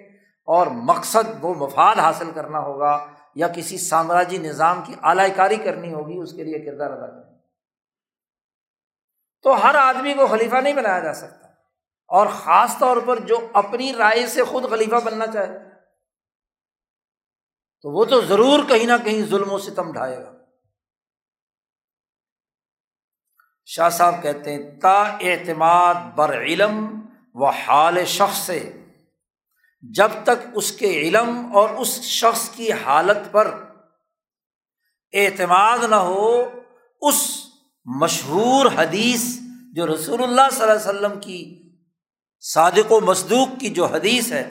اور مقصد وہ مفاد حاصل کرنا ہوگا یا کسی سامراجی نظام کی اعلی کاری کرنی ہوگی، اس کے لیے کردار ادا کریں۔ تو ہر آدمی کو خلیفہ نہیں بنایا جا سکتا۔ اور خاص طور پر جو اپنی رائے سے خود خلیفہ بننا چاہے، تو وہ تو ضرور کہیں نہ کہیں ظلم و ستم ڈھائے گا۔ شاہ صاحب کہتے ہیں، تا اعتماد بر علم و حال شخص سے جب تک اس کے علم اور اس شخص کی حالت پر اعتماد نہ ہو، اس مشہور حدیث جو رسول اللہ صلی اللہ علیہ وسلم کی صادق و مصدوق کی جو حدیث ہے،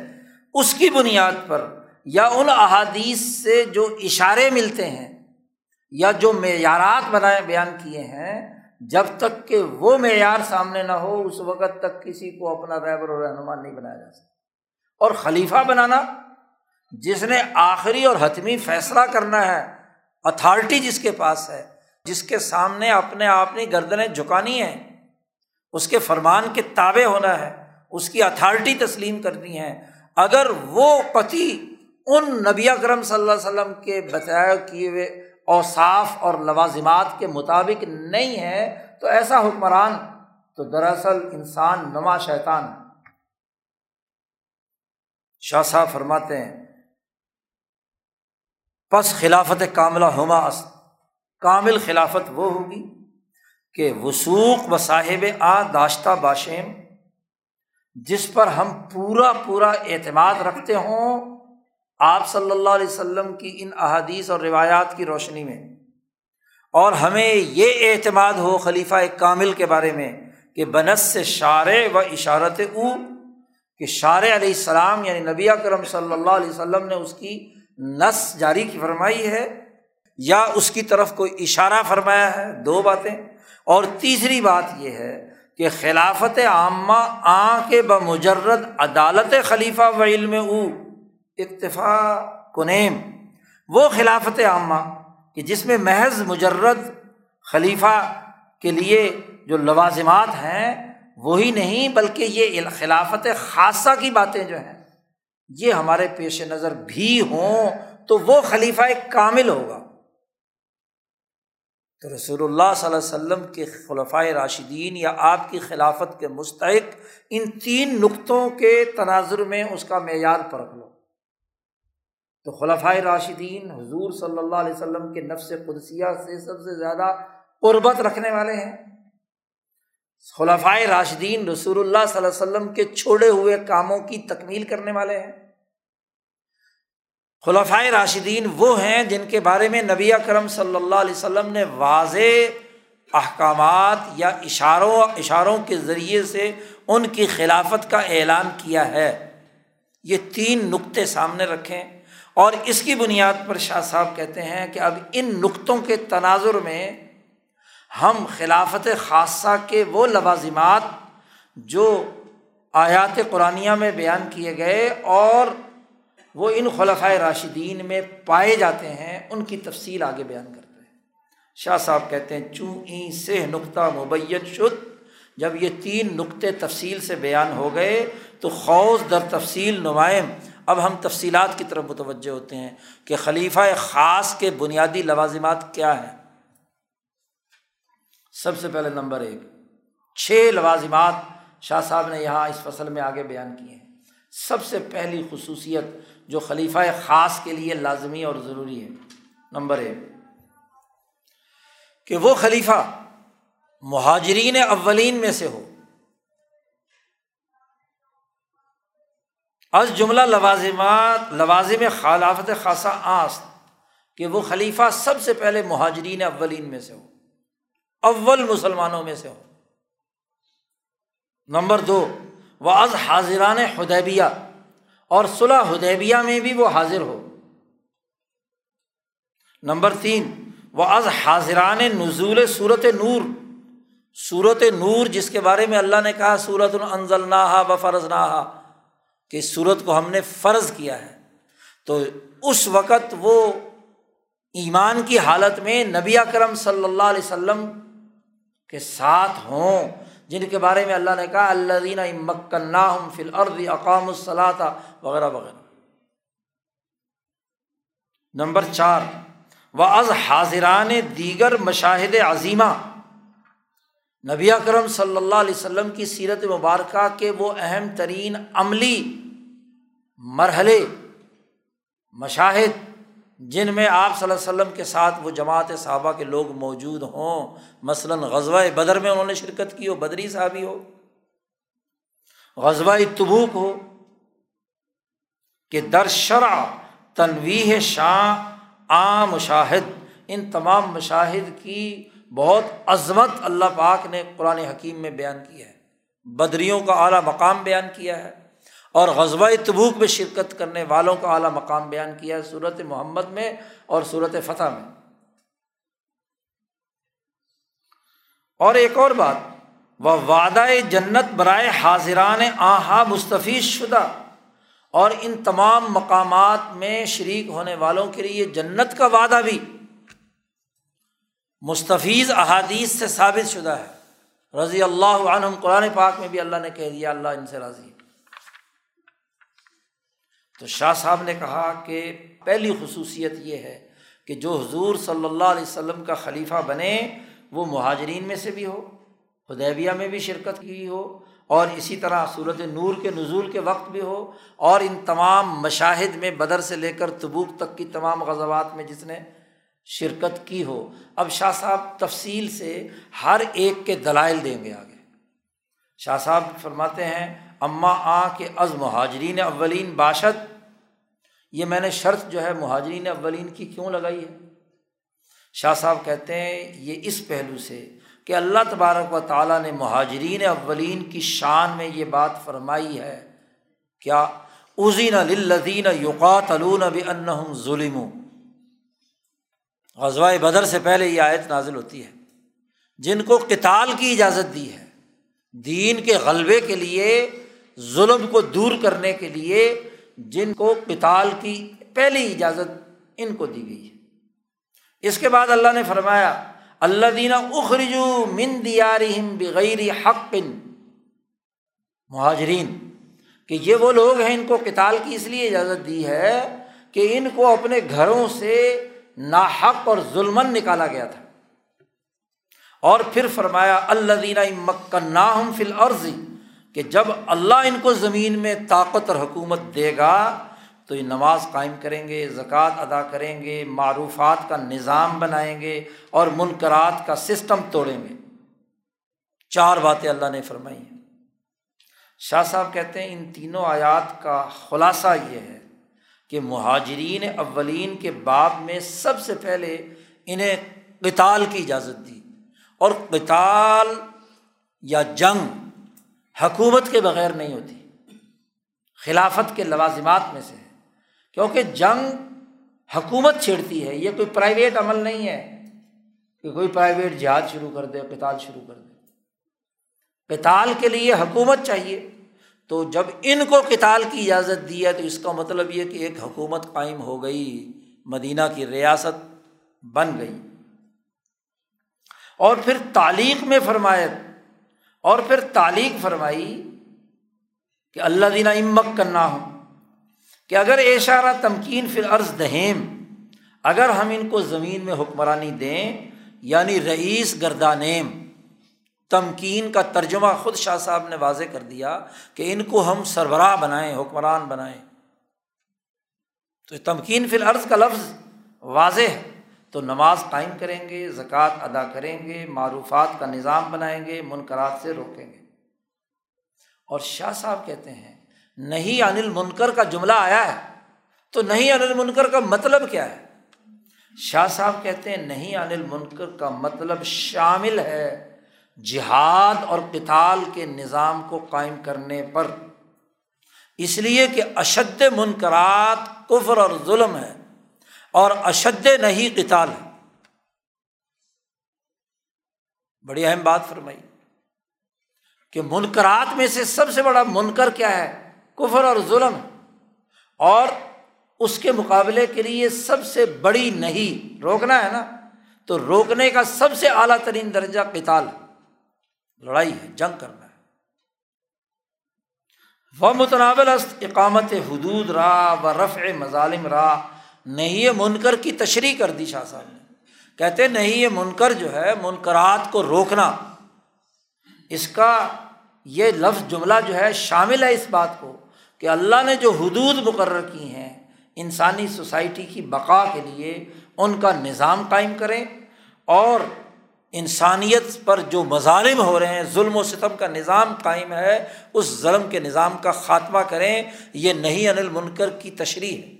اس کی بنیاد پر یا ان احادیث سے جو اشارے ملتے ہیں یا جو معیارات بنائے بیان کیے ہیں جب تک کہ وہ معیار سامنے نہ ہو، اس وقت تک کسی کو اپنا رہبر و رہنما نہیں بنایا جا سکتا۔ اور خلیفہ بنانا، جس نے آخری اور حتمی فیصلہ کرنا ہے، اتھارٹی جس کے پاس ہے، جس کے سامنے اپنے اپنی گردنیں جھکانی ہیں، اس کے فرمان کے تابع ہونا ہے، اس کی اتھارٹی تسلیم کرنی ہے۔ اگر وہ پتی ان نبی اکرم صلی اللہ علیہ وسلم کے بتایا کیے ہوئے اوصاف اور لوازمات کے مطابق نہیں ہے، تو ایسا حکمران تو دراصل انسان، نما شیطان۔ شاہ صاحب فرماتے ہیں، پس خلافت کاملہ ہما کامل خلافت وہ ہوگی کہ وسوخ و صاحب آ داشتہ باشیم، جس پر ہم پورا پورا اعتماد رکھتے ہوں آپ صلی اللہ علیہ وسلم کی ان احادیث اور روایات کی روشنی میں اور ہمیں یہ اعتماد ہو خلیفہ کامل کے بارے میں کہ بنس سے شار و اشارت او کہ شار علیہ السلام یعنی نبی کرم صلی اللہ علیہ وسلم نے اس کی نس جاری کی فرمائی ہے یا اس کی طرف کوئی اشارہ فرمایا ہے، دو باتیں۔ اور تیسری بات یہ ہے کہ خلافت عامہ آ کے بمجرد عدالت خلیفہ و علم او اکتفا کنیم۔ وہ خلافت عامہ کہ جس میں محض مجرد خلیفہ کے لیے جو لوازمات ہیں، وہی نہیں بلکہ یہ خلافت خاصہ کی باتیں جو ہیں، یہ ہمارے پیش نظر بھی ہوں تو وہ خلیفہ ایک کامل ہوگا۔ تو رسول اللہ صلی اللہ علیہ وسلم کے خلفۂ راشدین یا آپ کی خلافت کے مستحق ان تین نقطوں کے تناظر میں اس کا معیار پرکھ لو۔ تو خلفۂ راشدین حضور صلی اللہ علیہ وسلم کے نفس قدسیہ سے سب سے زیادہ قربت رکھنے والے ہیں۔ خلفۂ راشدین رسول اللہ صلی اللہ علیہ وسلم کے چھوڑے ہوئے کاموں کی تکمیل کرنے والے ہیں۔ خلفۂ راشدین وہ ہیں جن کے بارے میں نبی کرم صلی اللہ علیہ وسلم نے واضح احکامات یا اشاروں اشاروں کے ذریعے سے ان کی خلافت کا اعلان کیا ہے۔ یہ تین نقطے سامنے رکھیں۔ اور اس کی بنیاد پر شاہ صاحب کہتے ہیں کہ اب ان نقطوں کے تناظر میں ہم خلافت خاصہ کے وہ لوازمات جو آیات قرآن میں بیان کیے گئے اور وہ ان خلفۂ راشدین میں پائے جاتے ہیں، ان کی تفصیل آگے بیان کرتے ہیں۔ شاہ صاحب کہتے ہیں، چوں این سے نقطہ مبین شد، جب یہ تین نقطے تفصیل سے بیان ہو گئے تو خوص در تفصیل نمائم۔ اب ہم تفصیلات کی طرف متوجہ ہوتے ہیں کہ خلیفہ خاص کے بنیادی لوازمات کیا ہیں۔ سب سے پہلے نمبر ایک، چھ لوازمات شاہ صاحب نے یہاں اس فصل میں آگے بیان کیے ہیں۔ سب سے پہلی خصوصیت جو خلیفہ خاص کے لیے لازمی اور ضروری ہے۔ نمبر ایک، کہ وہ خلیفہ مہاجرین اولین میں سے ہو۔ از جملہ لوازمات، لوازم خلافت خاصہ آست کہ وہ خلیفہ سب سے پہلے مہاجرین اولین میں سے ہو، اول مسلمانوں میں سے ہو۔ نمبر دو، وہ از حاضران حدیبیہ اور صلاح حدیبیہ میں بھی وہ حاضر ہو۔ نمبر تین، وہ از حاضران نزول صورت نور۔ صورت نور جس کے بارے میں اللہ نے کہا صورت النزل نہا و فرض نہا کہ صورت کو ہم نے فرض کیا ہے۔ تو اس وقت وہ ایمان کی حالت میں نبی کرم صلی اللہ علیہ وسلم کے ساتھ ہوں، جن کے بارے میں اللہ نے کہا اللہ دینا مکن فل ارد اقام الصلاح وغیرہ وغیرہ۔ نمبر چار و از حاضران دیگر مشاہد عظیمہ۔ نبی اکرم صلی اللہ علیہ وسلم کی سیرت مبارکہ کے وہ اہم ترین عملی مرحلے، مشاہد، جن میں آپ صلی اللہ علیہ وسلم کے ساتھ وہ جماعت صحابہ کے لوگ موجود ہوں۔ مثلاً غزوہ بدر میں انہوں نے شرکت کی ہو، بدری صحابی ہو، غزوہ تبوک ہو، کہ در شرع تنویح شاہ آ مشاہد، ان تمام مشاہد کی بہت عظمت اللہ پاک نے قرآن حکیم میں بیان کی ہے۔ بدریوں کا اعلیٰ مقام بیان کیا ہے اور غزبۂ تبوک میں شرکت کرنے والوں کا اعلیٰ مقام بیان کیا ہے صورت محمد میں اور صورت فتح میں۔ اور ایک اور بات، وہ وعدہ جنت برائے حاضران آہا مستفیض شدہ اور ان تمام مقامات میں شریک ہونے والوں کے لیے جنت کا وعدہ بھی۔ مستفیض احادیث سے ثابت شدہ ہے۔ رضی اللہ عنہم، قرآن پاک میں بھی اللہ نے کہہ دیا، اللہ ان سے راضی تو شاہ صاحب نے کہا کہ پہلی خصوصیت یہ ہے کہ جو حضور صلی اللہ علیہ وسلم کا خلیفہ بنے، وہ مہاجرین میں سے بھی ہو ہدیبیہ میں بھی شرکت کی ہو، اور اسی طرح صورت نور کے نزول کے وقت بھی ہو، اور ان تمام مشاہد میں بدر سے لے کر تبوک تک کی تمام غزوات میں جس نے شرکت کی ہو۔ اب شاہ صاحب تفصیل سے ہر ایک کے دلائل دیں گے آگے۔ شاہ صاحب فرماتے ہیں اماں آ کے از مہاجرین اولین باشد۔ یہ میں نے شرط جو ہے مہاجرین اولین کی کیوں لگائی ہے؟ شاہ صاحب کہتے ہیں، یہ اس پہلو سے کہ اللہ تبارک و تعالیٰ نے مہاجرین اولین کی شان میں یہ بات فرمائی ہے۔ کیا؟ ازین للذین یوقات علون اب ان ظلم غزوہ بدر سے پہلے یہ آیت نازل ہوتی ہے۔ جن کو کتال کی اجازت دی ہے، دین کے غلبے کے لیے، ظلم کو دور کرنے کے لیے جن کو کتال کی پہلی اجازت ان کو دی گئی ہے۔ اس کے بعد اللہ نے فرمایا اللہ دینا اخرجو من دیارہم بغیر حق۔ مہاجرین، کہ یہ وہ لوگ ہیں ان کو کتال کی اس لیے اجازت دی ہے کہ ان کو اپنے گھروں سے ناحق اور ظلمن نکالا گیا تھا۔ اور پھر فرمایا اللہ دینا مکن فل عرضی کہ جب اللہ ان کو زمین میں طاقت اور حکومت دے گا، تو یہ نماز قائم کریں گے، زکوٰۃ ادا کریں گے، معروفات کا نظام بنائیں گے اور منقرات کا سسٹم توڑیں گے۔ چار باتیں اللہ نے فرمائی ہیں۔ شاہ صاحب کہتے ہیں، ان تینوں آیات کا خلاصہ یہ ہے کہ مہاجرین اولین کے باب میں سب سے پہلے انہیں قتال کی اجازت دی اور قتال یا جنگ حکومت کے بغیر نہیں ہوتی، خلافت کے لوازمات میں سے ہے۔ کیونکہ جنگ حکومت چھیڑتی ہے، یہ کوئی پرائیویٹ عمل نہیں ہے کہ کوئی پرائیویٹ جہاد شروع کر دے کتال شروع کر دے۔ کتال کے لیے حکومت چاہیے۔ تو جب ان کو کتال کی اجازت دی ہے تو اس کا مطلب یہ کہ ایک حکومت قائم ہو گئی، مدینہ کی ریاست بن گئی۔ اور پھر تعلیق میں فرمایت اور پھر تعلیق فرمائی کہ اللہ دینا امک کرنا ہو کہ اگر اشارہ تمکین پھر عرض دہیم، اگر ہم ان کو زمین میں حکمرانی دیں یعنی رئیس گردانیم تمکین کا ترجمہ خود شاہ صاحب نے واضح کر دیا کہ ان کو ہم سربراہ بنائیں، حکمران بنائیں۔ تو تمکین فی العرض کا لفظ واضح ہے۔ تو نماز قائم کریں گے، زکوٰۃ ادا کریں گے، معروفات کا نظام بنائیں گے منقرات سے روکیں گے۔ اور شاہ صاحب کہتے ہیں، نہیں انل منکر کا جملہ آیا ہے۔ تو نہیں انل منکر کا مطلب کیا ہے؟ شاہ صاحب کہتے ہیں، نہیں انل منکر کا مطلب شامل ہے۔ جہاد اور کتال کے نظام کو قائم کرنے پر۔ اس لیے کہ اشد منقرات کفر اور ظلم ہے اور اشد نہیں کتال ہے۔ بڑی اہم بات فرمائی کہ منقرات میں سے سب سے بڑا منکر کیا ہے؟ کفر اور ظلم۔ اور اس کے مقابلے کے لیے سب سے بڑی نہیں، روکنا ہے نا؟ تو روکنے کا سب سے اعلیٰ ترین درجہ کتال لڑائی ہے، جنگ کرنا ہے۔ وہ متناول اقامت حدود راہ و رفع مظالم راہ نہیں منکر کی تشریح کر دی شاہ صاحب نے۔ کہتے نہیں یہ منکر جو ہے، منکرات کو روکنا۔ اس کا یہ لفظ جملہ جو ہے شامل ہے اس بات کو کہ اللہ نے جو حدود مقرر کی ہیں انسانی سوسائٹی کی بقا کے لیے، ان کا نظام قائم کریں اور انسانیت پر جو مظالم ہو رہے ہیں، ظلم و ستم کا نظام قائم ہے، اس ظلم کے نظام کا خاتمہ کریں، یہ نہیں انل منکر کی تشریح ہے۔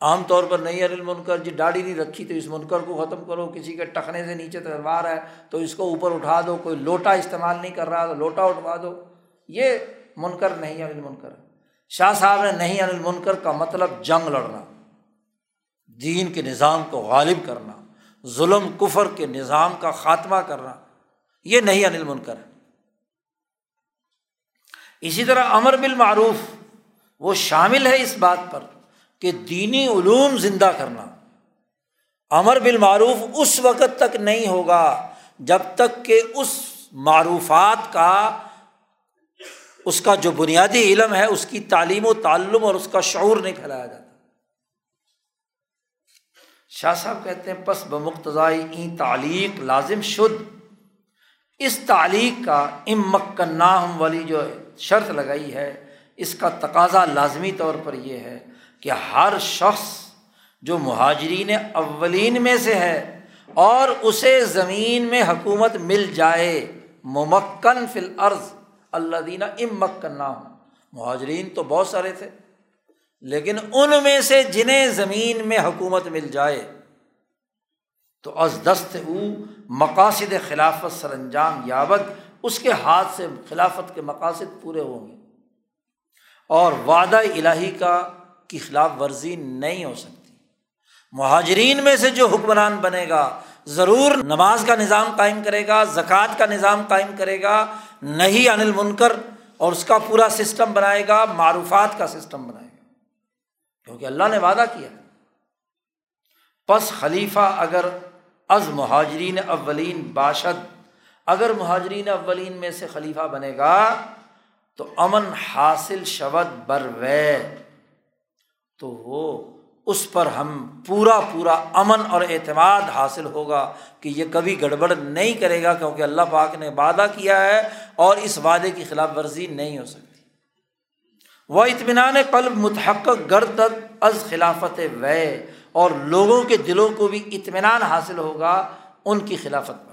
عام طور پر نہیں انل منکر جی ڈاڑی نہیں رکھی تو اس منکر کو ختم کرو، کسی کے ٹکنے سے نیچے تلوار ہے تو اس کو اوپر اٹھا دو، کوئی لوٹا استعمال نہیں کر رہا تو لوٹا اٹھوا دو۔ یہ منکر نہیں انل منکر شاہ صاحب نے نہیں انل منکر کا مطلب جنگ لڑنا، دین کے نظام کو غالب کرنا۔ ظلم، کفر کے نظام کا خاتمہ کرنا، یہ نہیں انل منکر ہے۔ اسی طرح امر بالمعروف، وہ شامل ہے اس بات پر کہ دینی علوم زندہ کرنا۔ امر بالمعروف اس وقت تک نہیں ہوگا جب تک کہ اس معروفات کا، اس کا جو بنیادی علم ہے، اس کی تعلیم و تعلم اور اس کا شعور نہیں پھیلایا جاتا۔ شاہ صاحب کہتے ہیں، پس بمقتضائی این تعلیق لازم شد۔ اس تعلیق کا امکناہم والی جو شرط لگائی ہے، اس کا تقاضا لازمی طور پر یہ ہے کہ ہر شخص جو مہاجرین اولین میں سے ہے اور اسے زمین میں حکومت مل جائے، ممکن فل عرض اللہ دینا امکن نہ ہو مہاجرین تو بہت سارے تھے۔ لیکن ان میں سے جنہیں زمین میں حکومت مل جائے، تو از دست او مقاصد خلافت سر انجام یابت اس کے ہاتھ سے خلافت کے مقاصد پورے ہوں گے۔ اور وعدہ الہی کا کی خلاف ورزی نہیں ہو سکتی۔ مہاجرین میں سے جو حکمران بنے گا، ضرور نماز کا نظام قائم کرے گا، زکوٰۃ کا نظام قائم کرے گا، نہیں انل منکر، اور اس کا پورا سسٹم بنائے گا، معروفات کا سسٹم بنائے گا۔ کیونکہ اللہ نے وعدہ کیا۔ پس خلیفہ اگر از مہاجرین اولین باشد، اگر مہاجرین اولین میں سے خلیفہ بنے گا، تو امن حاصل شود بر وے تو وہ اس پر ہم پورا پورا امن اور اعتماد حاصل ہوگا کہ یہ کبھی گڑبڑ نہیں کرے گا کیونکہ اللہ پاک نے وعدہ کیا ہے اور اس وعدے کی خلاف ورزی نہیں ہو سکتی۔ وہ اطمینان قلب متحق گرد از خلافت وے اور لوگوں کے دلوں کو بھی اطمینان حاصل ہوگا ان کی خلافت پر۔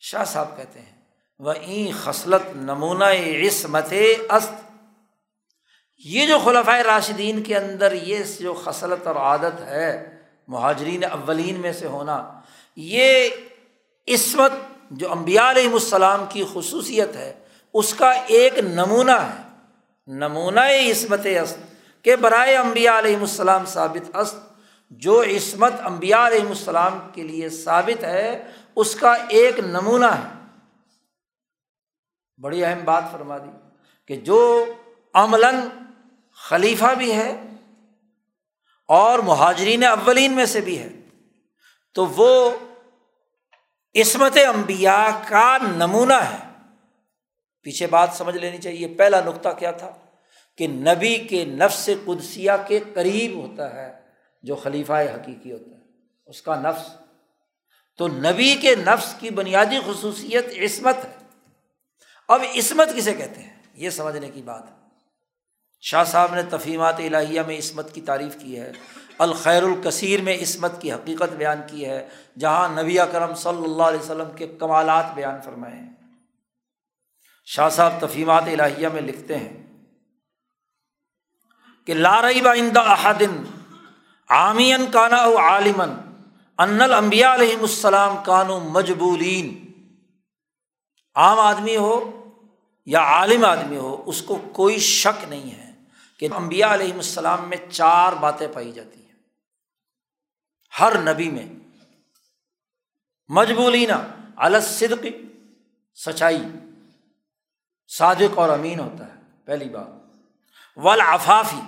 شاہ صاحب کہتے ہیں وہ این خصلت نمونہ عصمت است یہ جو خلفۂ راشدین کے اندر یہ جو خصلت اور عادت ہے، مہاجرین اولین میں سے ہونا، یہ عصمت جو امبیا علیہ السلام کی خصوصیت ہے اس کا ایک نمونہ ہے۔ نمونہ عصمت است کہ برائے امبیا علیہ السلام ثابت است۔ جو عصمت امبیا علیہ السلام کے لیے ثابت ہے، اس کا ایک نمونہ ہے۔ بڑی اہم بات فرما دی کہ جو عملاً خلیفہ بھی ہے اور مہاجرین اولین میں سے بھی ہے، تو وہ عصمت امبیا کا نمونہ ہے۔ پیچھے بات سمجھ لینی چاہیے۔ پہلا نقطہ کیا تھا؟ کہ نبی کے نفس قدسیہ کے قریب ہوتا ہے جو خلیفہ حقیقی ہوتا ہے، اس کا نفس۔ تو نبی کے نفس کی بنیادی خصوصیت عصمت ہے۔ اب عصمت کسے کہتے ہیں؟ یہ سمجھنے کی بات ہے۔ شاہ صاحب نے تفہیمات الہیہ میں عصمت کی تعریف کی ہے، الخیر الکثیر میں عصمت کی حقیقت بیان کی ہے، جہاں نبی کرم صلی اللہ علیہ وسلم کے کمالات بیان فرمائے ہیں۔ شاہ صاحب تفہیمات الہیہ میں لکھتے ہیں کہ لارئی بائندہ احدن عامین کانا و عالمن ان الانبیاء علیہم السلام کانو مجبولین۔ عام آدمی ہو یا عالم آدمی ہو، اس کو کوئی شک نہیں ہے کہ امبیا علیہم السلام میں چار باتیں پائی جاتی ہیں۔ ہر نبی میں مجبولینہ الصدق، سچائی۔ صادق اور امین ہوتا ہے، پہلی بات۔ ولافافی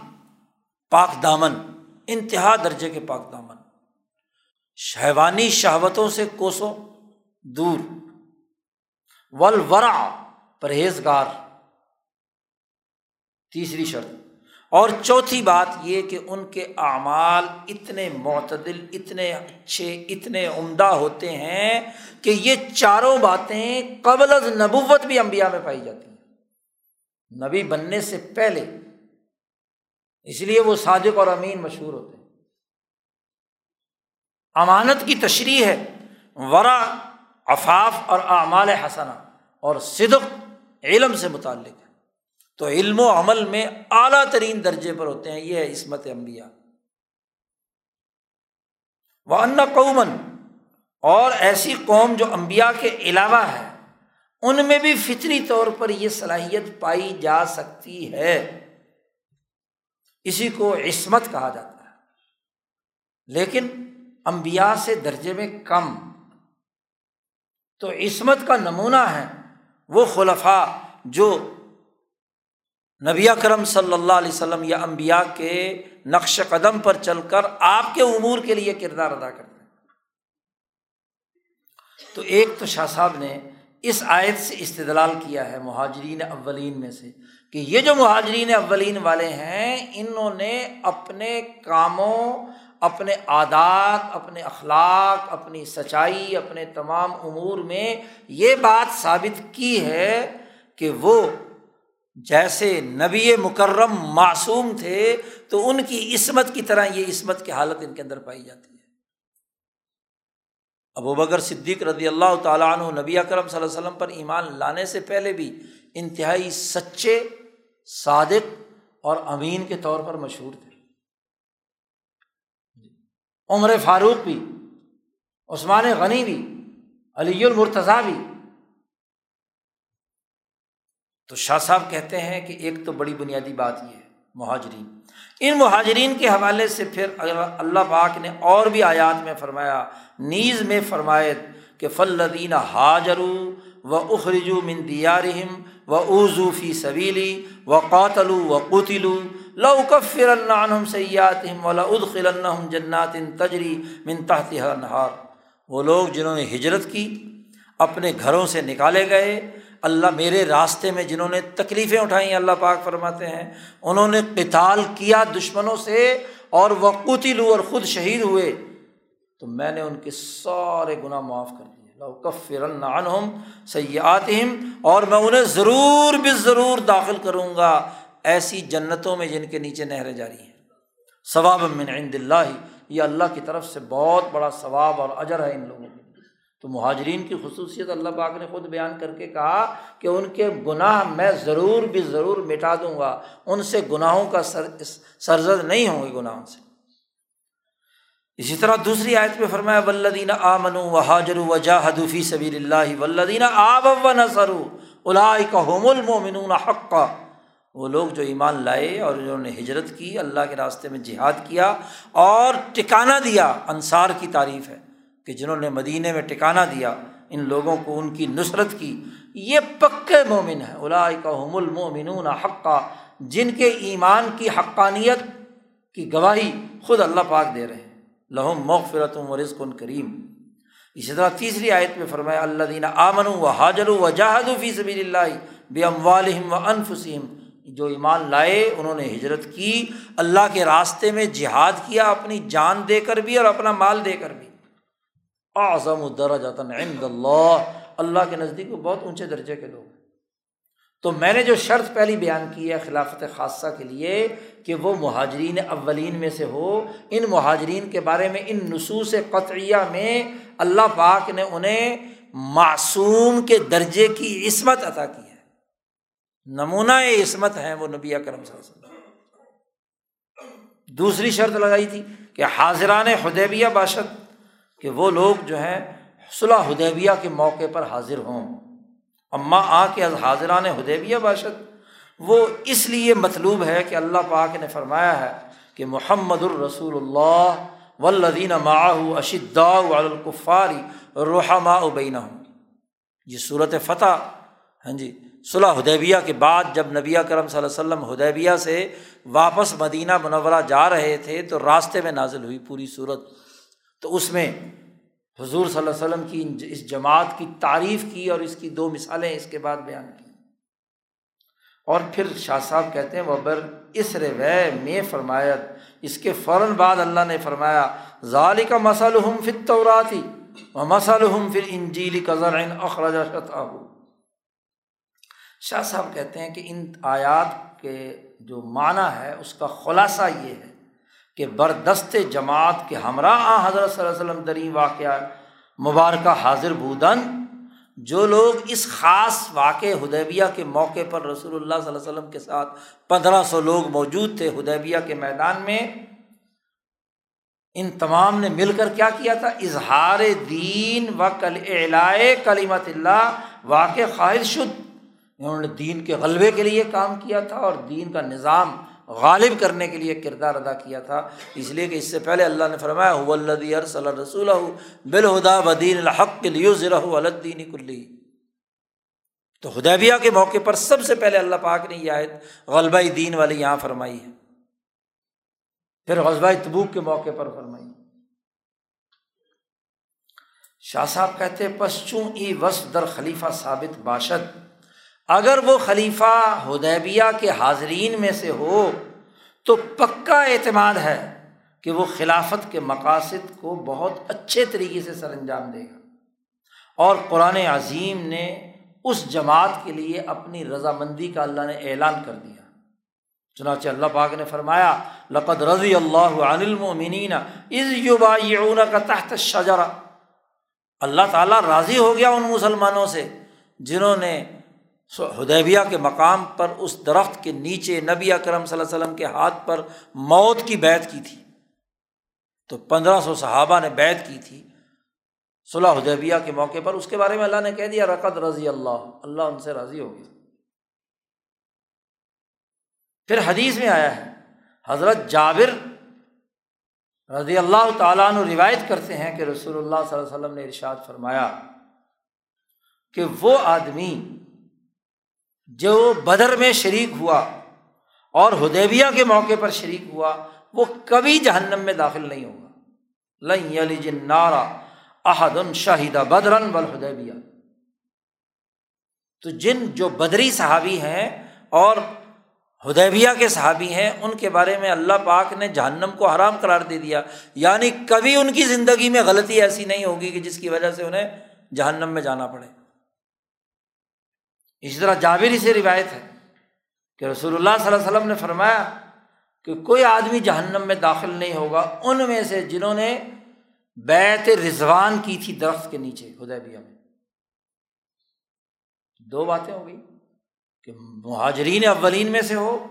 پاک دامن، انتہا درجے کے پاک دامن۔ شہوانی شہوتوں سے کوسوں دور۔ ولورا پرہیزگار۔ تیسری شرط۔ اور چوتھی بات یہ کہ ان کے اعمال اتنے معتدل، اتنے اچھے، اتنے عمدہ ہوتے ہیں کہ یہ چاروں باتیں قبل از نبوت بھی امبیا میں پائی جاتی ہیں۔ نبی بننے سے پہلے۔ اس لیے وہ صادق اور امین مشہور ہوتے ہیں۔ امانت کی تشریح ہے ورا افاف اور اعمال حسنا اور صدق علم سے متعلق ہے۔ تو علم و عمل میں اعلیٰ ترین درجے پر ہوتے ہیں، یہ ہے عصمت امبیا وہ ان قومن اور ایسی قوم جو امبیا کے علاوہ ہے۔ ان میں بھی فطری طور پر یہ صلاحیت پائی جا سکتی ہے۔ اسی کو عصمت کہا جاتا ہے۔ لیکن امبیا سے درجے میں کم۔ تو عصمت کا نمونہ ہے وہ خلفا جو نبی کرم صلی اللہ علیہ وسلم یا امبیا کے نقش قدم پر چل کر آپ کے امور کے لیے کردار ادا کرتے ہیں۔ تو ایک تو شاہ صاحب نے اس آیت سے استدلال کیا ہے مہاجرین اولین میں سے کہ یہ جو مہاجرین اولین والے ہیں، انہوں نے اپنے کاموں، اپنے عادات اپنے اخلاق، اپنی سچائی، اپنے تمام امور میں یہ بات ثابت کی ہے کہ وہ جیسے نبی مکرم معصوم تھے تو ان کی عصمت کی طرح یہ عصمت کی حالت ان کے اندر پائی جاتی ہے۔ ابو بکر صدیق رضی اللہ تعالیٰ عنہ نبی اکرم صلی اللہ علیہ وسلم پر ایمان لانے سے پہلے بھی انتہائی سچے، صادق اور امین کے طور پر مشہور تھے۔ عمر فاروق بھی، عثمان غنی بھی، علی المرتضیٰ بھی۔ تو شاہ صاحب کہتے ہیں کہ ایک تو بڑی بنیادی بات یہ ہے مہاجرین۔ ان مہاجرین کے حوالے سے پھر اللہ پاک نے اور بھی آیات میں فرمایا، نیز میں فرمایت کہ فلدین حاجر و اخرجو من دیارہم و اوزو فی سبیلی و قاتلو و قطلو لوکفر عنہم سیاتہم و لادخل جنات تجری من تحت نہار وہ لوگ جنہوں نے ہجرت کی، اپنے گھروں سے نکالے گئے اللہ میرے راستے میں جنہوں نے تکلیفیں اٹھائیں، اللہ پاک فرماتے ہیں، انہوں نے قتال کیا دشمنوں سے اور وہ قتلو اور خود شہید ہوئے۔ تو میں نے ان کے سارے گناہ معاف کر دیے۔ کفرن عنہم سیاتہم اور میں انہیں ضرور بھی ضرور داخل کروں گا۔ ایسی جنتوں میں جن کے نیچے نہریں جاری ہیں۔ ثواب من عند اللہ۔ یہ اللہ کی طرف سے بہت بڑا ثواب اور اجر ہے ان لوگوں کے تو مہاجرین کی خصوصیت اللہ پاک نے خود بیان کر کے کہا کہ ان کے گناہ میں ضرور بھی ضرور مٹا دوں گا۔ ان سے گناہوں کا سر سرزد نہیں ہوں گے گناہوں سے۔ اسی طرح دوسری آیت میں فرمایا ولدین آ منو و حاجر و جاہدفی صبی اللہ ولدین آب و نثر ہوم المومنون حقہ وہ لوگ جو ایمان لائے اور انہوں نے ہجرت کی، اللہ کے راستے میں جہاد کیا اور ٹکانا دیا، انصار کی تعریف ہے۔ کہ جنہوں نے مدینہ میں ٹکانا دیا، ان لوگوں کو ان کی نصرت کی۔ یہ پکے مومن ہیں۔ الائی کا حم المومنون حقہ جن کے ایمان کی حقانیت کی گواہی خود اللہ پاک دے رہے ہیں۔ لہم مغفرت و رزق کریم۔ اسی طرح تیسری آیت میں فرمایا اللہ دینا آمن و حاجر و جاہد فی سبیل اللہ بے ام والم و انفسم جو ایمان لائے، انہوں نے ہجرت کی، اللہ کے راستے میں جہاد کیا، اپنی جان دے کر بھی اور اپنا مال دے کر بھی۔ اعظم الدرجات عند اللہ۔ اللہ کے نزدیک وہ بہت اونچے درجے کے لوگ تو میں نے جو شرط پہلی بیان کی ہے خلافت خاصہ کے لیے کہ وہ مہاجرین اولین میں سے ہو، ان مہاجرین کے بارے میں، ان نصوص قطعیہ میں اللہ پاک نے انہیں معصوم کے درجے کی عصمت عطا کی ہے۔ نمونہ عصمت ہیں وہ نبی کرم صلی اللہ علیہ وسلم۔ دوسری شرط لگائی تھی کہ حاضران حدیبیہ باشد۔ کہ وہ لوگ جو ہیں صلاح حدیبیہ کے موقع پر حاضر ہوں۔ اماں آ کے حاضران حدیبیہ باشد۔ وہ اس لیے مطلوب ہے کہ اللہ پاک نے فرمایا ہے کہ محمد الرسول اللہ ولدین معاہ اشدا القفاری رحما ابین یہ صورت فتح ہاں جی صلاح حدیبیہ کے بعد جب نبی کرم صلی اللہ علیہ وسلم حدیبیہ سے واپس مدینہ منورہ جا رہے تھے تو راستے میں نازل ہوئی پوری صورت۔ تو اس میں حضور صلی اللہ علیہ وسلم کی اس جماعت کی تعریف کی اور اس کی دو مثالیں اس کے بعد بیان کی۔ اور پھر شاہ صاحب کہتے ہیں وہ بر اس روے میں فرمایت اس کے فوراً بعد اللہ نے فرمایا ظالی کا مسل ہم فت توراتی و مسل ہم پھر انجیلی قزر اخراج شاہ صاحب کہتے ہیں کہ ان آیات کے جو معنی ہے، اس کا خلاصہ یہ ہے کہ بردست جماعت کے ہمراہ حضرت صلی اللہ علیہ وسلم دری واقعہ مبارکہ حاضر بودن، جو لوگ اس خاص واقع ہدیبیہ کے موقع پر رسول اللہ صلی اللہ علیہ وسلم کے ساتھ پندرہ سو لوگ موجود تھے ہدیبیہ کے میدان میں، ان تمام نے مل کر کیا کیا تھا؟ اظہار دین و کل اعلائے کلیمت اللہ واقع خواہش شد۔ انہوں نے دین کے غلبے کے لیے کام کیا تھا اور دین کا نظام غالب کرنے کے لیے کردار ادا کیا تھا۔ اس لیے کہ اس سے پہلے اللہ نے فرمایا صلی رسول بالہدا بدین الحق کے ذرا الدین کلی۔ تو ہدیبیہ کے موقع پر سب سے پہلے اللہ پاک نے یہ آیت غلبہ دین والی یہاں فرمائی ہے۔ پھر غزبہ تبوک کے موقع پر فرمائی۔ شاہ صاحب کہتے پسچوں ای وس در خلیفہ ثابت باشد؟ اگر وہ خلیفہ ہدیبیہ کے حاضرین میں سے ہو، تو پکا اعتماد ہے کہ وہ خلافت کے مقاصد کو بہت اچھے طریقے سے سر انجام دے گا۔ اور قرآن عظیم نے اس جماعت کے لیے اپنی رضامندی کا اللہ نے اعلان کر دیا۔ چنانچہ اللہ پاک نے فرمایا، لقد رضی اللہ عن المؤمنین اذ یبایعونک تحت الشجرہ۔ اللہ تعالیٰ راضی ہو گیا ان مسلمانوں سے، جنہوں نے ہدیبیہ کے مقام پر اس درخت کے نیچے نبی اکرم صلی اللہ علیہ وسلم کے ہاتھ پر موت کی بیت کی تھی۔ تو پندرہ سو صحابہ نے بیت کی تھی صلاح حدیبیہ کے موقع پر۔ اس کے بارے میں اللہ نے کہہ دیا، رقد رضی اللہ اللہ ان سے راضی ہو گیا۔ پھر حدیث میں آیا ہے، حضرت جابر رضی اللہ تعالیٰ عنہ روایت کرتے ہیں کہ رسول اللہ صلی اللہ علیہ وسلم نے ارشاد فرمایا کہ وہ آدمی جو بدر میں شریک ہوا اور ہدیبیہ کے موقع پر شریک ہوا، وہ کبھی جہنم میں داخل نہیں ہوگا۔ لئی علی جن نارا احد شاہدہ بدرن بل ہدیبیہ تو جن جو بدری صحابی ہیں اور ہدیبیہ کے صحابی ہیں، ان کے بارے میں اللہ پاک نے جہنم کو حرام قرار دے دیا۔ یعنی کبھی ان کی زندگی میں غلطی ایسی نہیں ہوگی کہ جس کی وجہ سے انہیں جہنم میں جانا پڑے۔ اسی طرح جابری سے روایت ہے کہ رسول اللہ صلی اللہ علیہ وسلم نے فرمایا کہ کوئی آدمی جہنم میں داخل نہیں ہوگا، ان میں سے جنہوں نے بیت رضوان کی تھی درخت کے نیچے ہدیبیہ میں۔ دو باتیں ہو گئی کہ مہاجرین اولین میں سے ہو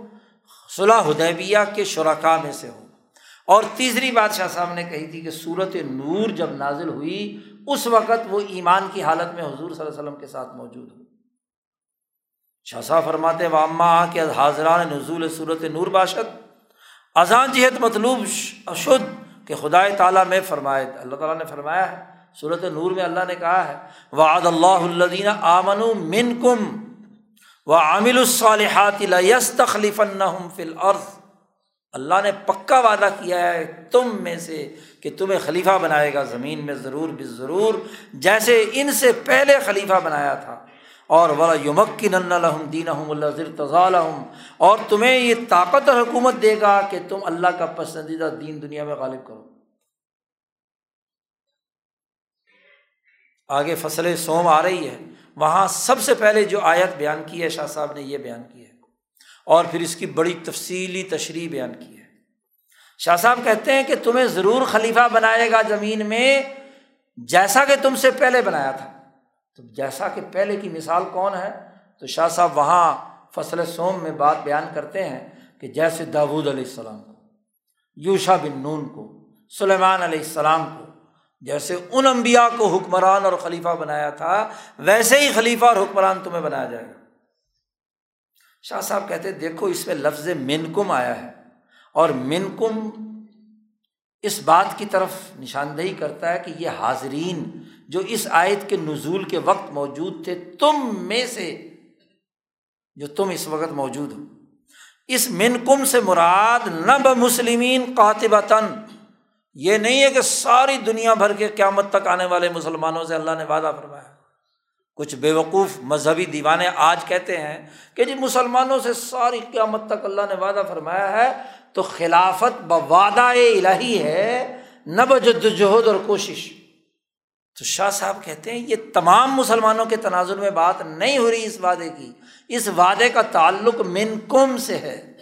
صلاح حدیبیہ کے شرکا میں سے ہو۔ اور تیسری بات شاہ صاحب نے کہی تھی کہ صورت نور جب نازل ہوئی، اس وقت وہ ایمان کی حالت میں حضور صلی اللہ علیہ وسلم کے ساتھ موجود ہو۔ شاہ صاحب فرماتے واما کے حاضران نزول صورت نور باشد۔ اذان جی جہت مطلوب اشد کہ خدا تعالیٰ میں فرمائے۔ اللہ تعالیٰ نے فرمایا ہے صورت نور میں اللہ نے کہا ہے، وعد اللہ الدین آمن من کم وہ عامل الصالحات یس تخلیف فل عرض اللہ نے پکا وعدہ کیا ہے تم میں سے کہ تمہیں خلیفہ بنائے گا، زمین میں ضرور بے ضرور جیسے ان سے پہلے خلیفہ بنایا تھا۔ اور ولا یمکن الحم دین اللہ اور تمہیں یہ طاقت اور حکومت دے گا کہ تم اللہ کا پسندیدہ دین دنیا میں غالب کرو۔ آگے فصل سوم آ رہی ہے۔ وہاں سب سے پہلے جو آیت بیان کی ہے، شاہ صاحب نے یہ بیان کی ہے۔ اور پھر اس کی بڑی تفصیلی تشریح بیان کی ہے۔ شاہ صاحب کہتے ہیں کہ تمہیں ضرور خلیفہ بنائے گا زمین میں جیسا کہ تم سے پہلے بنایا تھا۔ تو جیسا کہ پہلے کی مثال کون ہے؟ تو شاہ صاحب وہاں فصل سوم میں بات بیان کرتے ہیں کہ جیسے داود علیہ السلام کو، یوشا بن نون کو، سلیمان علیہ السلام کو، جیسے ان امبیا کو حکمران اور خلیفہ بنایا تھا، ویسے ہی خلیفہ اور حکمران تمہیں بنایا جائے گا۔ شاہ صاحب کہتے دیکھو اس میں لفظ منکم آیا ہے اور منکم اس بات کی طرف نشاندہی کرتا ہے کہ یہ حاضرین جو اس آیت کے نزول کے وقت موجود تھے، تم میں سے جو تم اس وقت موجود ہو۔ اس منکم سے مراد نب مسلمین قاتبتاً یہ نہیں ہے کہ ساری دنیا بھر کے قیامت تک آنے والے مسلمانوں سے اللہ نے وعدہ فرمایا۔ کچھ بے وقوف مذہبی دیوانے آج کہتے ہیں کہ جی مسلمانوں سے ساری قیامت تک اللہ نے وعدہ فرمایا ہے تو خلافت بوادہ الہی ہے نہ بجد جہد اور کوشش۔ تو شاہ صاحب کہتے ہیں، یہ تمام مسلمانوں کے تناظر میں بات نہیں ہو رہی اس وعدے کی۔ اس وعدے کا تعلق من کم سے ہے۔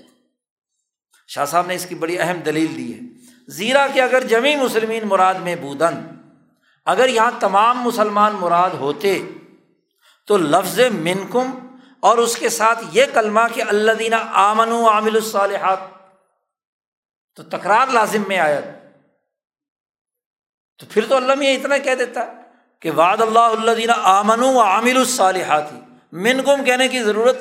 شاہ صاحب نے اس کی بڑی اہم دلیل دی ہے۔ زیرا کہ اگر جمی مسلمین مراد میں بودن اگر یہاں تمام مسلمان مراد ہوتے، تو لفظ منکم اور اس کے ساتھ یہ کلمہ کہ اللہ دینا آمن و عامل الصالحات تو تکرار لازم میں آیا۔ تو پھر تو اللہ میں اتنا کہہ دیتا کہ واد اللہ اللہ دینا آمن و عامل الصالحات۔ منکم کہنے کی ضرورت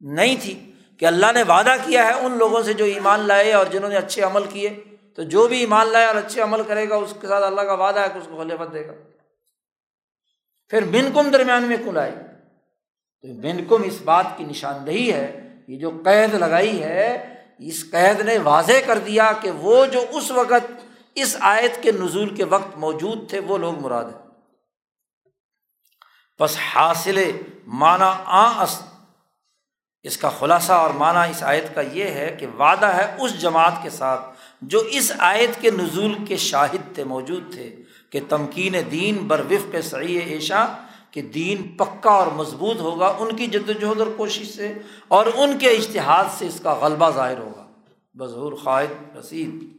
نہیں تھی کہ اللہ نے وعدہ کیا ہے ان لوگوں سے جو ایمان لائے اور جنہوں نے اچھے عمل کیے۔ تو جو بھی ایمان لائے اور اچھے عمل کرے گا، اس کے ساتھ اللہ کا وعدہ ہے کہ اس کو خلیفت دے گا۔ پھر بن کم درمیان میں کل آئی تو بن کم اس بات کی نشاندہی ہے، یہ جو قید لگائی ہے اس قید نے واضح کر دیا کہ وہ جو اس وقت اس آیت کے نزول کے وقت موجود تھے، وہ لوگ مراد ہیں۔ بس حاصل مانا آ اس کا خلاصہ اور معنی اس آیت کا یہ ہے کہ وعدہ ہے اس جماعت کے ساتھ جو اس آیت کے نزول کے شاہد تھے، موجود تھے کہ تمکین دین بر وفق صحیح ایشا کہ دین پکا اور مضبوط ہوگا، ان کی جد وجہد اور کوشش سے، اور ان کے اشتہاد سے اس کا غلبہ ظاہر ہوگا۔ بظہور قائد رسید۔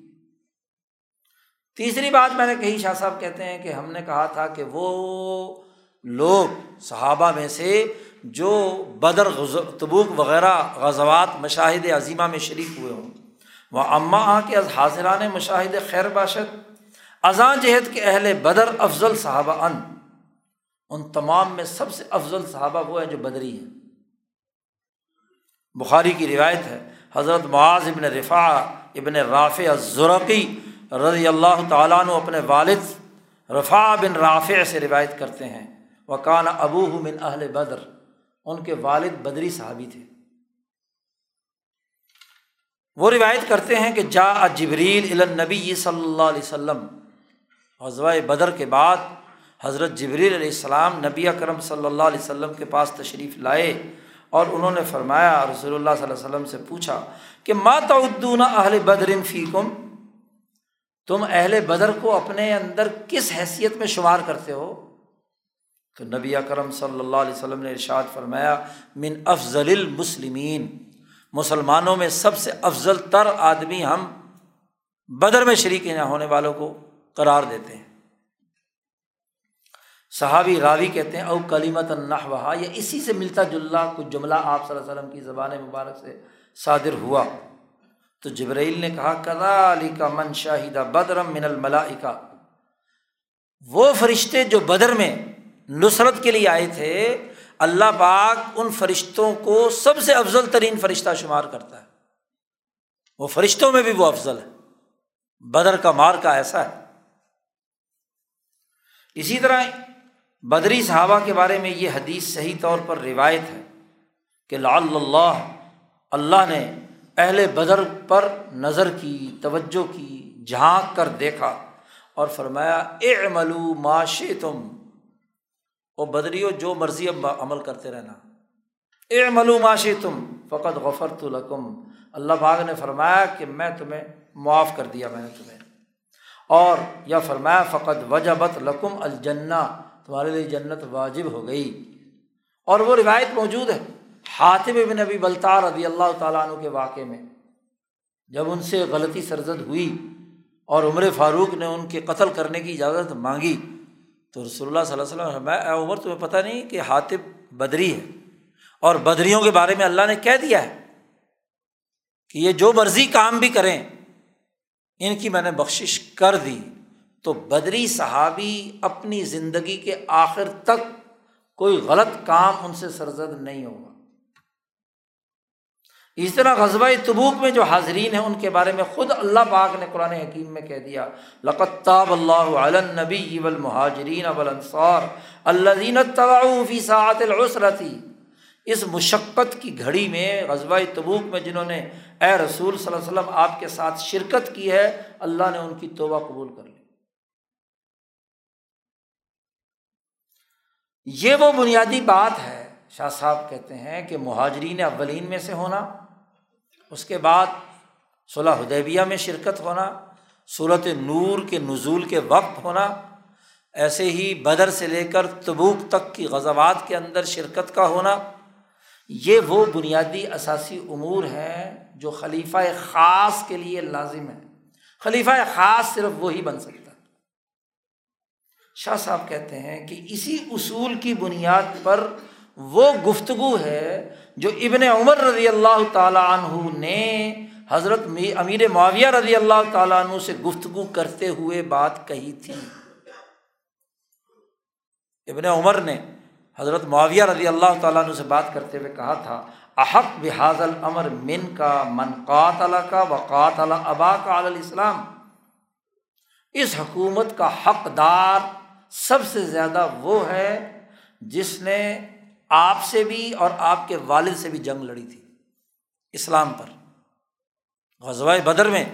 تیسری بات میں نے کہی، شاہ صاحب کہتے ہیں کہ ہم نے کہا تھا کہ وہ لوگ صحابہ میں سے جو بدر تبوک وغیرہ غزوات مشاہد عظیمہ میں شریک ہوئے ہوں۔ وہ اماں آ کے حاضران مشاہد خیر باشد۔ ازاں جہد کے اہل بدر افضل صحابہ ان۔ ان تمام میں سب سے افضل صحابہ وہ ہیں جو بدری ہیں۔ بخاری کی روایت ہے، حضرت معاذ ابن رفا ابن رافع ضرقی رضی اللہ تعالیٰ عنہ اپنے والد رفا بن رافع سے روایت کرتے ہیں۔ وہ کان ابو من اہل بدر، ان کے والد بدری صحابی تھے۔ وہ روایت کرتے ہیں کہ جا جبریل النبی صلی اللہ علیہ وسلم حضوۂ بدر کے بعد حضرت جبریل علیہ السلام نبی اکرم صلی اللہ علیہ وسلم کے پاس تشریف لائے اور انہوں نے فرمایا، رسول اللہ صلی اللہ علیہ وسلم سے پوچھا کہ ماتعدون اہل بدرن فیکم؟ تم اہل بدر کو اپنے اندر کس حیثیت میں شمار کرتے ہو؟ تو نبی اکرم صلی اللہ علیہ وسلم نے ارشاد فرمایا، من افضل المسلمین، مسلمانوں میں سب سے افضل تر آدمی ہم بدر میں شریک نہ ہونے والوں کو قرار دیتے ہیں۔ صحابی راوی کہتے ہیں، او کلیمت النح وہا یا اسی سے ملتا جلا کچھ جملہ آپ صلی اللہ علیہ وسلم کی زبان مبارک سے صادر ہوا۔ تو جبرائیل نے کہا کدا علی کا من شاہدہ بدرم من الملائکہ۔ وہ فرشتے جو بدر میں نصرت کے لیے آئے تھے، اللہ پاک ان فرشتوں کو سب سے افضل ترین فرشتہ شمار کرتا ہے۔ وہ فرشتوں میں بھی وہ افضل ہے۔ بدر کا مار کا ایسا ہے۔ اسی طرح بدری صحابہ کے بارے میں یہ حدیث صحیح طور پر روایت ہے کہ لال اللہ اللہ نے اہل بدر پر نظر کی، توجہ کی، جھانک کر دیکھا اور فرمایا اے ملو معاش تم او بدری ہو جو مرضی اب عمل کرتے رہنا۔ اے ملو معاشی تم فقط غفر تو لکم۔ اللہ باغ نے فرمایا کہ میں تمہیں معاف کر دیا، میں نے تمہیں۔ اور یا فرمایا فقط وجبت لکم الجنا تمہارے لیے جنت واجب ہو گئی۔ اور وہ روایت موجود ہے حاطب ابن نبی بلطار رضی اللہ تعالیٰ عنہ کے واقعے میں، جب ان سے غلطی سرزد ہوئی اور عمر فاروق نے ان کے قتل کرنے کی اجازت مانگی، تو رسول اللہ صلی اللہ علیہ وسلم میں عمر، تمہیں پتہ نہیں کہ حاطب بدری ہے۔ اور بدریوں کے بارے میں اللہ نے کہہ دیا ہے کہ یہ جو مرضی کام بھی کریں، ان کی میں نے بخشش کر دی۔ تو بدری صحابی اپنی زندگی کے آخر تک کوئی غلط کام ان سے سرزد نہیں ہوگا۔ اس طرح غزبۂ تبوک میں جو حاضرین ہیں ان کے بارے میں خود اللہ پاک نے قرآن حکیم میں کہہ دیا لقتاب اللہ علنبی اب المہاجرین اب الصار اللہ دین فی ساعت العسرتی اس مشقت کی گھڑی میں غزبۂ تبوک میں جنہوں نے اے رسول صلی اللہ علیہ وسلم آپ کے ساتھ شرکت کی ہے، اللہ نے ان کی توبہ قبول کر لی۔ یہ وہ بنیادی بات ہے، شاہ صاحب کہتے ہیں کہ مہاجرین اولین میں سے ہونا، اس کے بعد صلاح حدیبیہ میں شرکت ہونا، صورت نور کے نزول کے وقت ہونا، ایسے ہی بدر سے لے کر تبوک تک کی غزوات کے اندر شرکت کا ہونا، یہ وہ بنیادی اثاثی امور ہیں جو خلیفہ خاص کے لیے لازم ہے خلیفہ خاص صرف وہی بن سکتا شاہ صاحب کہتے ہیں کہ اسی اصول کی بنیاد پر وہ گفتگو ہے جو ابن عمر رضی اللہ تعالیٰ عنہ نے حضرت امیر معاویہ رضی اللہ تعالیٰ عنہ سے گفتگو کرتے ہوئے بات کہی تھی۔ ابن عمر نے حضرت معاویہ رضی اللہ تعالیٰ عنہ سے بات کرتے ہوئے کہا تھا، احق بحاظ العمر من کا من قات کا وقات ابا کا الاسلام اس حکومت کا حقدار سب سے زیادہ وہ ہے جس نے آپ سے بھی اور آپ کے والد سے بھی جنگ لڑی تھی، اسلام پر۔ غزوہ بدر میں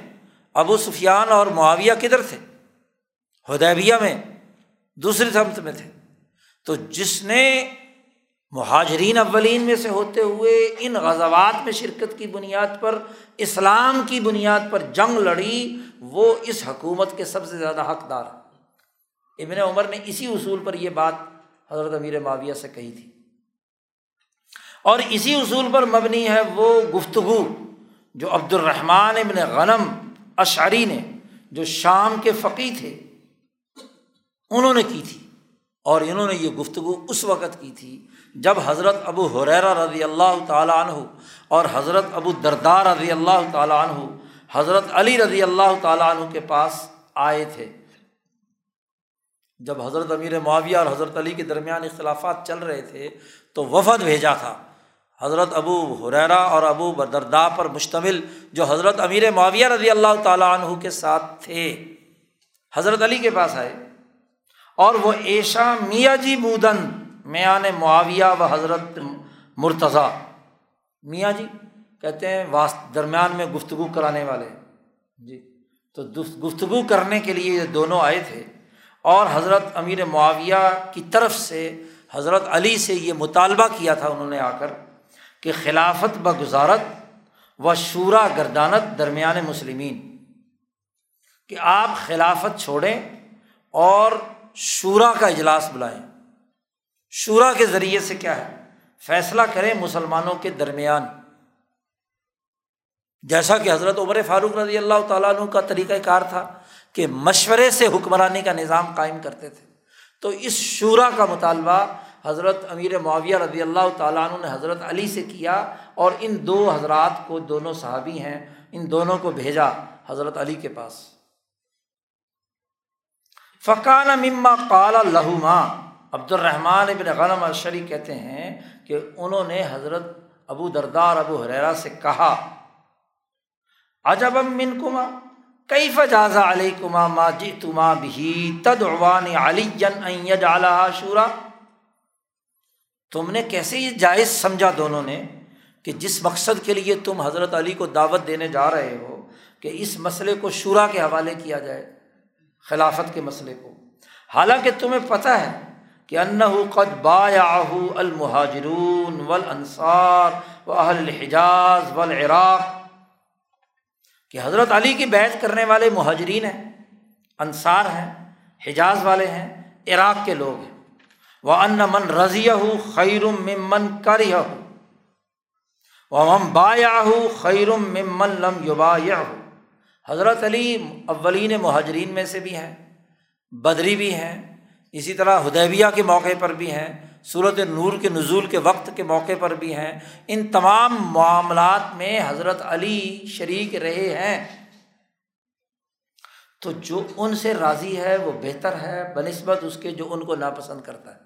ابو سفیان اور معاویہ کدھر تھے؟ ہدیبیہ میں، دوسری سمت میں تھے۔ تو جس نے مہاجرین اولین میں سے ہوتے ہوئے ان غزوات میں شرکت کی بنیاد پر، اسلام کی بنیاد پر جنگ لڑی، وہ اس حکومت کے سب سے زیادہ حقدار ابن عمر نے اسی اصول پر یہ بات حضرت امیر معاویہ سے کہی تھی۔ اور اسی اصول پر مبنی ہے وہ گفتگو جو عبد الرحمٰن ابن غنم اشعری نے، جو شام کے فقی تھے، انہوں نے کی تھی۔ اور انہوں نے یہ گفتگو اس وقت کی تھی جب حضرت ابو حریرا رضی اللہ تعالیٰ عنہ اور حضرت ابو دردار رضی اللہ تعالیٰ عنہ، حضرت علی رضی اللہ تعالیٰ عنہ کے پاس آئے تھے۔ جب حضرت امیر معاویہ اور حضرت علی کے درمیان اختلافات چل رہے تھے تو وفد بھیجا تھا۔ حضرت ابو حریرا اور ابو دردہ پر مشتمل جو حضرت امیر معاویہ رضی اللہ تعالیٰ عنہ کے ساتھ تھے۔ حضرت علی کے پاس آئے اور وہ ایشا میاں جی مودن، میان معاویہ و حضرت مرتضیٰ۔ میاں جی کہتے ہیں واس، درمیان میں گفتگو کرانے والے۔ جی تو گفتگو کرنے کے لیے یہ دونوں آئے تھے۔ اور حضرت امیر معاویہ کی طرف سے حضرت علی سے یہ مطالبہ کیا تھا انہوں نے آ کر کہ خلافت بگزارت و شورا گردانت درمیان مسلمین، کہ آپ خلافت چھوڑیں اور شورا کا اجلاس بلائیں۔ شورا کے ذریعے سے کیا ہے؟ فیصلہ کریں مسلمانوں کے درمیان۔ جیسا کہ حضرت عمر فاروق رضی اللہ تعالیٰ عنہ کا طریقۂ کار تھا کہ مشورے سے حکمرانی کا نظام قائم کرتے تھے۔ تو اس شعرا کا مطالبہ حضرت امیر معاویہ رضی اللہ تعالیٰ عنہ نے حضرت علی سے کیا اور ان دو حضرات کو دونوں صحابی ہیں، ان دونوں کو بھیجا حضرت علی کے پاس۔ فقان مما قال لہما۔ عبد الرحمٰن ابن غنم الشری کہتے ہیں کہ انہوں نے حضرت ابو دردار ابو حریرا سے کہا عجب من کما کئی فجازہ علیہ کما ما جی تما بھی تدعوان علی جن شورا؟ تم نے کیسے یہ جائز سمجھا دونوں نے کہ جس مقصد کے لیے تم حضرت علی کو دعوت دینے جا رہے ہو کہ اس مسئلے کو شورا کے حوالے کیا جائے، خلافت کے مسئلے کو؟ حالانکہ تمہیں پتہ ہے کہ انّ کہ حضرت علی کی بیت کرنے والے مہاجرین ہیں، انصار ہیں، حجاز والے ہیں، عراق کے لوگ ہیں۔ وہ ان من رضی خیر ممن کر وہ ہم بایا خیرم ممن لم یوبا حضرت علی اولین مہاجرین میں سے بھی ہیں، بدری بھی ہیں، اسی طرح ہدیبیہ کے موقع پر بھی ہیں۔ صورت نور کے نزول کے وقت کے موقع پر بھی ہیں۔ ان تمام معاملات میں حضرت علی شریک رہے ہیں۔ تو جو ان سے راضی ہے وہ بہتر ہے بہ نسبت اس کے جو ان کو ناپسند کرتا ہے۔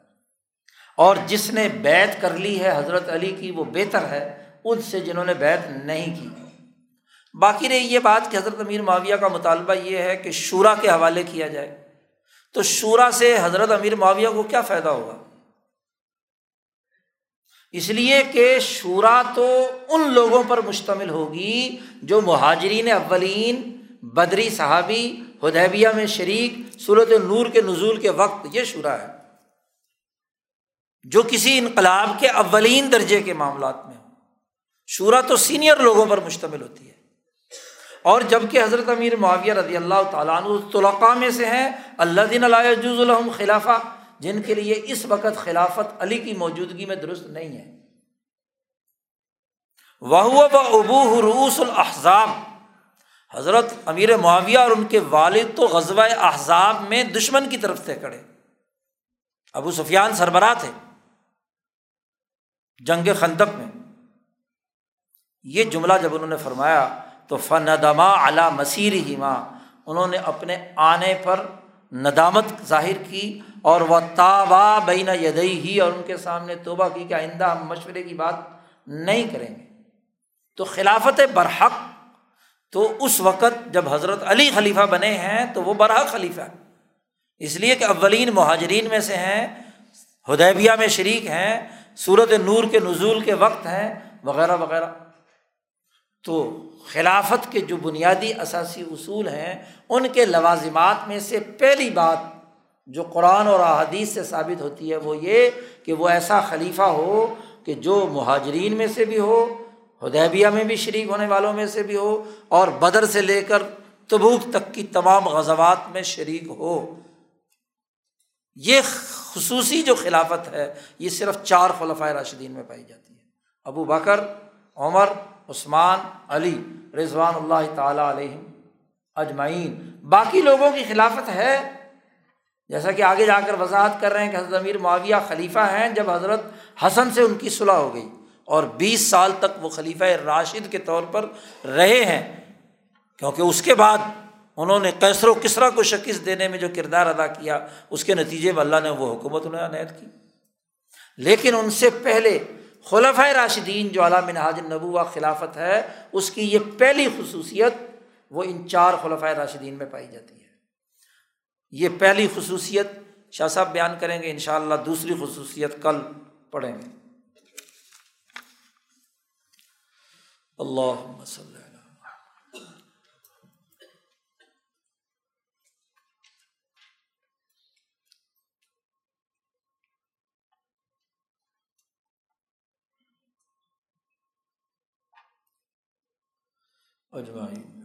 اور جس نے بیت کر لی ہے حضرت علی کی وہ بہتر ہے، ان سے جنہوں نے بیت نہیں کی۔ باقی رہی یہ بات کہ حضرت امیر معاویہ کا مطالبہ یہ ہے کہ شورا کے حوالے کیا جائے۔ تو شورا سے حضرت امیر معاویہ کو کیا فائدہ ہوگا؟ اس لیے کہ شورا تو ان لوگوں پر مشتمل ہوگی جو مہاجرین اولین، بدری صحابی ہدیبیہ میں شریک صورت نور کے نزول کے وقت یہ شورا ہے، جو کسی انقلاب کے اولین درجے کے معاملات میں شورا تو سینئر لوگوں پر مشتمل ہوتی ہے۔ اور جبکہ حضرت امیر معاویہ رضی اللہ تعالیٰ عنہ میں سے ہیں اللہ دین جز الحم خلافہ جن کے لیے اس وقت خلافت علی کی موجودگی میں درست نہیں ہے۔ وہ ابو حروس الحضاب حضرت امیر معاویہ اور ان کے والد تو غزوہ احزاب میں دشمن کی طرف سے کھڑے۔ ابو سفیان سربراہ تھے۔ جنگ خندق میں۔ یہ جملہ جب انہوں نے فرمایا تو فندما علا مسیر ہی ماں انہوں نے اپنے آنے پر ندامت ظاہر کی اور وہ تابا بین یدئی ہی اور ان کے سامنے توبہ کی کہ آئندہ ہم مشورے کی بات نہیں کریں گے۔ تو خلافت برحق، تو اس وقت جب حضرت علی خلیفہ بنے ہیں تو وہ برحق خلیفہ ہے اس لیے کہ اولین مہاجرین میں سے ہیں ہدیبیہ میں شریک ہیں صورت نور کے نزول کے وقت ہیں، وغیرہ وغیرہ۔ تو خلافت کے جو بنیادی اثاثی اصول ہیں، ان کے لوازمات میں سے پہلی بات جو قرآن اور احادیث سے ثابت ہوتی ہے، وہ یہ کہ وہ ایسا خلیفہ ہو کہ جو مہاجرین میں سے بھی ہو ہدیبیہ میں بھی شریک ہونے والوں میں سے بھی ہو، اور بدر سے لے کر تبوک تک کی تمام غزوات میں شریک ہو۔ یہ خصوصی جو خلافت ہے، یہ صرف چار خلفۂ راشدین میں پائی جاتی ہے۔ ابو بکر، عمر عثمان، علی رضوان اللہ تعالیٰ علیہ اجمعین۔ باقی لوگوں کی خلافت ہے، جیسا کہ آگے جا کر وضاحت کر رہے ہیں کہ حضرت امیر معاویہ خلیفہ ہیں جب حضرت حسن سے ان کی صلاح ہو گئی اور بیس سال تک وہ خلیفہ راشد کے طور پر رہے ہیں۔ کیونکہ اس کے بعد انہوں نے کیسر و کسرا کو شکست دینے میں جو کردار ادا کیا، اس کے نتیجے میں اللہ نے وہ حکومت انہیں عنایت کی۔ لیکن ان سے پہلے خلف راشدین جو علام منہاج نبوا خلافت ہے، اس کی یہ پہلی خصوصیت وہ ان چار خلفۂ راشدین میں پائی جاتی ہے۔ یہ پہلی خصوصیت شاہ صاحب بیان کریں گے ان شاء اللہ دوسری خصوصیت کل پڑھیں گے۔ اللہ مسلم اجمعین۔